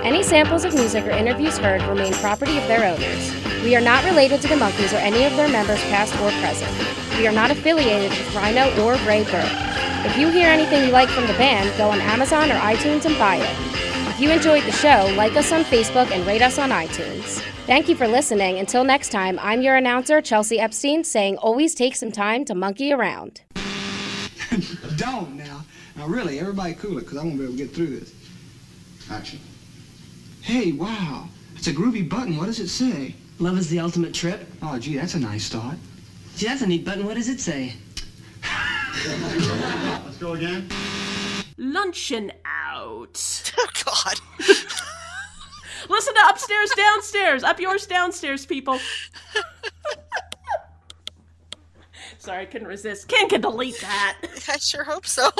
Any samples of music or interviews heard remain property of their owners. We are not related to the Monkees or any of their members, past or present. We are not affiliated with Rhino or Raybert. If you hear anything you like from the band, go on Amazon or iTunes and buy it. If you enjoyed the show, like us on Facebook and rate us on iTunes. Thank you for listening. Until next time, I'm your announcer, Chelsea Epstein, saying always take some time to monkey around. Don't now. Now, really, everybody cool it, because I won't be able to get through this. Action. Hey, wow. It's a groovy button. What does it say? Love is the ultimate trip. Oh, gee, that's a nice thought. Gee, that's a neat button. What does it say? Let's go again. Luncheon out. Oh, God. Listen to upstairs, downstairs, up yours, downstairs, people. Sorry, I couldn't resist. Ken can delete that. I sure hope so.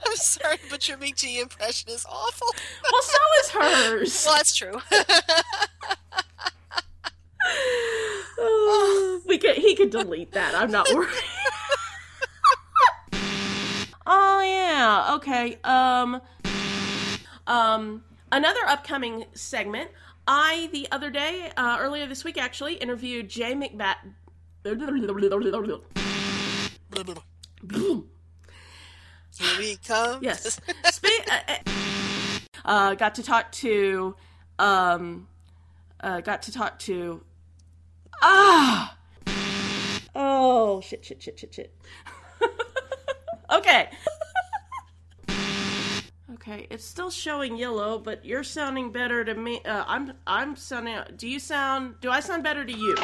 I'm sorry, but your G impression is awful. Well, so is hers. Well, that's true. we could, he could delete that. I'm not worried. oh yeah. Okay. Um. Um. Another upcoming segment. I the other day, uh, earlier this week, actually interviewed Jay McBat. Here we come. Yes. Spe- uh, uh, got to talk to, um, uh, got to talk to, ah, oh shit, shit, shit, shit, shit. okay. Okay, it's still showing yellow, but you're sounding better to me. Uh, I'm I'm sounding. Do you sound? Do I sound better to you?